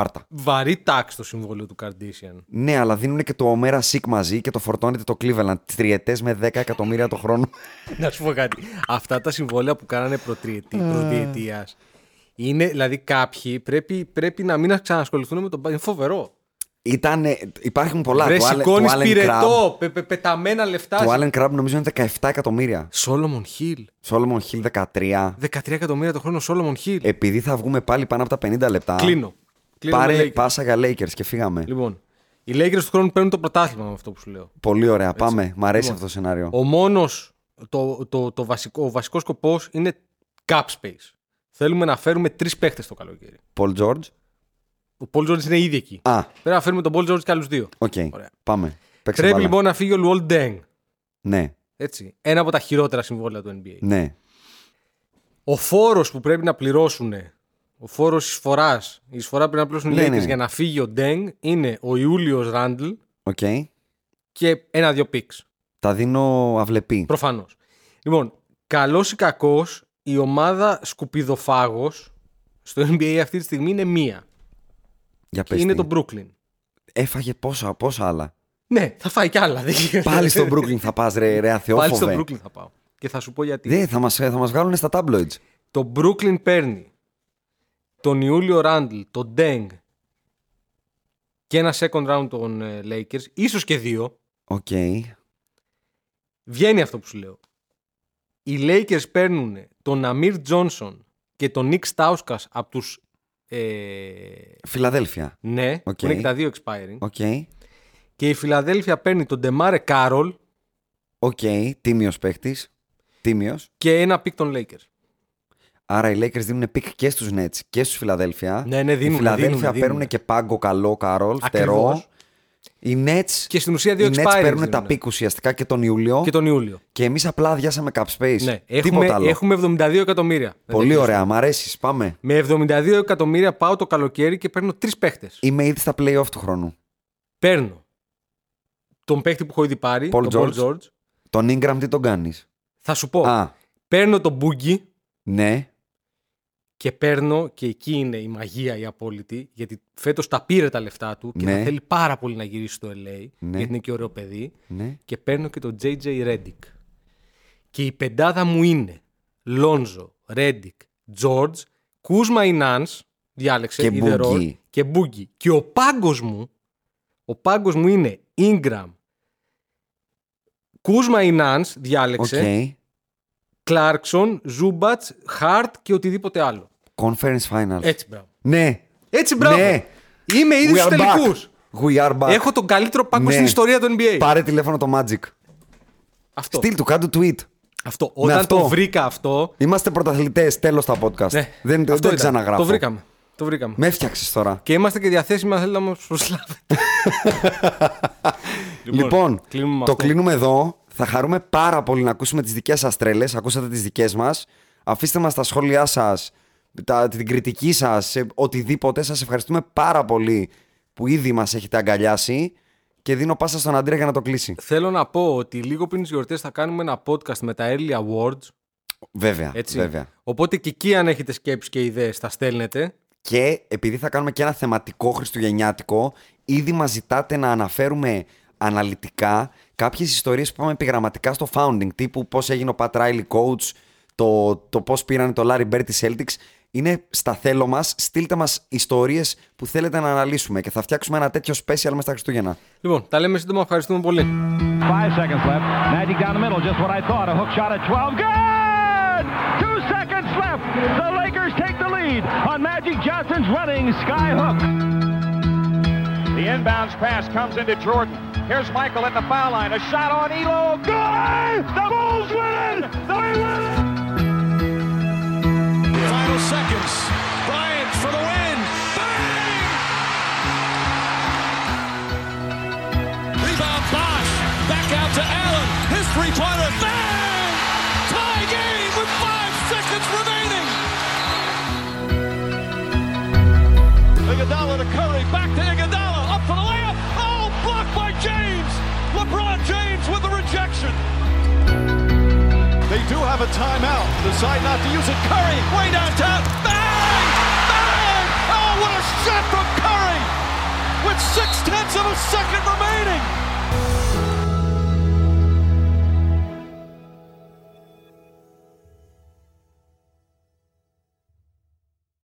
Πάρτα. Βαρύτατο το συμβόλαιο του Kardashian. Ναι, αλλά δίνουν και το Omer Asik μαζί και το φορτώνεται το Cleveland. Τριετές με 10 εκατομμύρια το χρόνο. Να σου πω κάτι. Αυτά τα συμβόλαια που κάνανε προ τριετή, προ τριετίας. Είναι, δηλαδή κάποιοι πρέπει, πρέπει να μην ξαναασχοληθούν με τον μπάσκετ. Είναι φοβερό. Ήταν, υπάρχουν πολλά. Βρε του Allen- σηκώνεις του Allen Crabbe- πυρετό, πε, πε, πεταμένα Του λεφτά. Allen Crabbe νομίζω είναι 17 εκατομμύρια. Solomon Hill. Solomon Hill 13. 13 εκατομμύρια το χρόνο Solomon Hill. Επειδή θα βγούμε πάλι πάνω από τα 50 λεπτά. Κλείνω. Κλείνω με Πάρε Lakers. πάσα για Lakers και φύγαμε. Λοιπόν, οι Lakers του χρόνου παίρνουν το πρωτάθλημα με αυτό που σου λέω. Πολύ ωραία. Πάμε. Μ' αρέσει Λοιπόν, αυτό το σενάριο. Ο μόνος, το, το, το βασικό, ο βασικός σκοπός είναι cap space. Θέλουμε να φέρουμε τρεις παίχτες το καλοκαίρι. Paul George. Ο Paul George είναι ήδη εκεί. Α, Πρέπει να φέρουμε τον Paul George και άλλους δύο. οκ. Ωραία. Πάμε. Παίξε Πρέπει μπάλα. λοιπόν να φύγει ο Luol Deng. Ναι, Έτσι. Ένα από τα χειρότερα συμβόλαια του NBA. ναι. Ο φόρος που πρέπει να πληρώσουν, ο φόρος εισφοράς, η εισφορά που πρέπει να πληρώσουν οι Ναι, Lakers ναι. για να φύγει ο Ντέγκ είναι ο Ιούλιος Ράντλ Οκ. και ένα-δυο picks. Τα δίνω αβλεπί. Προφανώς. Λοιπόν, καλός ή κακός, η ομάδα σκουπιδοφάγος στο NBA αυτή τη στιγμή είναι μία. Για Και πες είναι τι. το Brooklyn. Έφαγε πόσα, πόσα άλλα. Ναι, θα φάει κι άλλα. δεν γίνεται. Πάλι στο Brooklyn θα πας ρε, ρε Πάλι στο αθεόφοβε. Brooklyn θα πάω. Και θα σου πω γιατί. Δεν, θα μας, θα μας βγάλουν στα tabloids. Το Brooklyn παίρνει τον Ιούλιο Ράντλ, τον Deng και ένα second round των ε, Lakers, ίσως και δύο. Οκ. Βγαίνει αυτό που σου λέω. Οι Lakers παίρνουν τον Amir Johnson και τον Nick Stauskas από τους ε, Φιλαδέλφια. Ναι, Οκ. που είναι και τα δύο expiring. Οκ. Και η Φιλαδέλφια παίρνει τον DeMarre Carroll Οκ. Τίμιος παίχτης. Τίμιος. και ένα pick των Lakers. Άρα οι Lakers δίνουν pick και στους Nets και στους Φιλαδέλφια. Ναι, ναι, δίνουνε, Οι Φιλαδέλφια δίνουνε, παίρνουν δίνουνε. και πάγκο καλό, Carroll, Ακριβώς. φτερό. Οι Nets, Και στην ουσία δύο οι Nets expiring. παίρνουν τα δίνουνε. pick ουσιαστικά και τον Ιούλιο. Και τον Ιούλιο. Και εμείς απλά αδειάσαμε cap space. Ναι, Τίποτα έχουμε, άλλο. έχουμε 72 εκατομμύρια. Πολύ Δεν ωραία, μ' αρέσεις. Πάμε. Με 72 εκατομμύρια πάω το καλοκαίρι και παίρνω τρεις παίχτες. Είμαι ήδη στα playoff του χρόνου. Παίρνω τον παίχτη που έχω ήδη πάρει, Paul τον Paul George. George. Τον Ingram τι τον κάνεις; Θα σου πω. Α, Παίρνω τον Boogie ναι. Και παίρνω και εκεί είναι η μαγεία η απόλυτη, γιατί φέτος τα πήρε τα λεφτά του και Ναι. θα θέλει πάρα πολύ να γυρίσει στο LA, Ναι. γιατί είναι και ωραίο παιδί. ναι. Και παίρνω και τον JJ Reddick. Και η πεντάδα μου είναι Lonzo, Reddick, George, Kuzma ή Nance, διάλεξε, Και either or, Boogie. και Boogie. Και ο πάγκος μου, ο πάγκος μου είναι Ingram, Kuzma ή Nance, Οκ. διάλεξε, Clarkson, Zubac, Hart και οτιδήποτε άλλο. Conference Finals. Έτσι μπράβο. Ναι. Έτσι μπράβο. Ναι. Είμαι ήδη We στους are back. τελικούς. We are back. Έχω τον καλύτερο πάγκο Ναι. στην ιστορία του NBA. Πάρε τηλέφωνο το Magic. Αυτό. Στείλ του, κάτω tweet. αυτό. Όταν αυτό. το βρήκα αυτό, Είμαστε πρωταθλητές, τέλος τα podcast. Ναι, δεν αυτό δεν ήταν. ξαναγράφω. Το βρήκαμε. Το βρήκαμε. Με έφτιαξες τώρα. Και είμαστε και διαθέσιμοι αν θέλετε να μας προσλάβετε. Λοιπόν, κλείνουμε με το αυτό. κλείνουμε εδώ. Θα χαρούμε πάρα πολύ να ακούσουμε τις δικές σας τρέλες. Ακούσατε τις δικές μας. Αφήστε μας τα σχόλιά σα, την κριτική σας, οτιδήποτε. Σας ευχαριστούμε πάρα πολύ που ήδη μας έχετε αγκαλιάσει. Και δίνω πάσα στον Αντρέα για να το κλείσει. Θέλω να πω ότι λίγο πριν τις γιορτές θα κάνουμε ένα podcast με τα Early Awards. Βέβαια, Έτσι. βέβαια. Οπότε και εκεί αν έχετε σκέψεις και ιδέες θα στέλνετε. Και επειδή θα κάνουμε και ένα θεματικό χριστουγεννιάτικο, ήδη μας ζητάτε να αναφέρουμε αναλυτικά κάποιες ιστορίες που πάμε επιγραμματικά στο founding, τύπου πώς έγινε ο Pat Riley coach, το, το πώς πήραν το Larry Bird της Celtics. Είναι στα θέλω μας, στείλτε μας ιστορίες που θέλετε να αναλύσουμε και θα φτιάξουμε ένα τέτοιο special μέσα στα Χριστούγεννα. Λοιπόν, τα λέμε σύντομα. Ευχαριστούμε πολύ. Five seconds left. Magic down the middle, just what I thought. A hook shot at 12. Good! Two seconds left. The Lakers take the lead on Magic Johnson's running sky hook. The inbounds pass comes into Jordan. Here's Michael at the foul line. A shot on Elo. Good! The Bulls win it! They win it! Final seconds. Bryant for the win. Bang! Rebound Bosch. Back out to Allen. His three-pointer. Bang! Tie game with five seconds remaining. Iguodala to Curry. Back to Iguodala. They do have a timeout. Decide not to use it. Curry, way downtown. Bang! Bang! Oh, what a shot from Curry! With six tenths of a second remaining.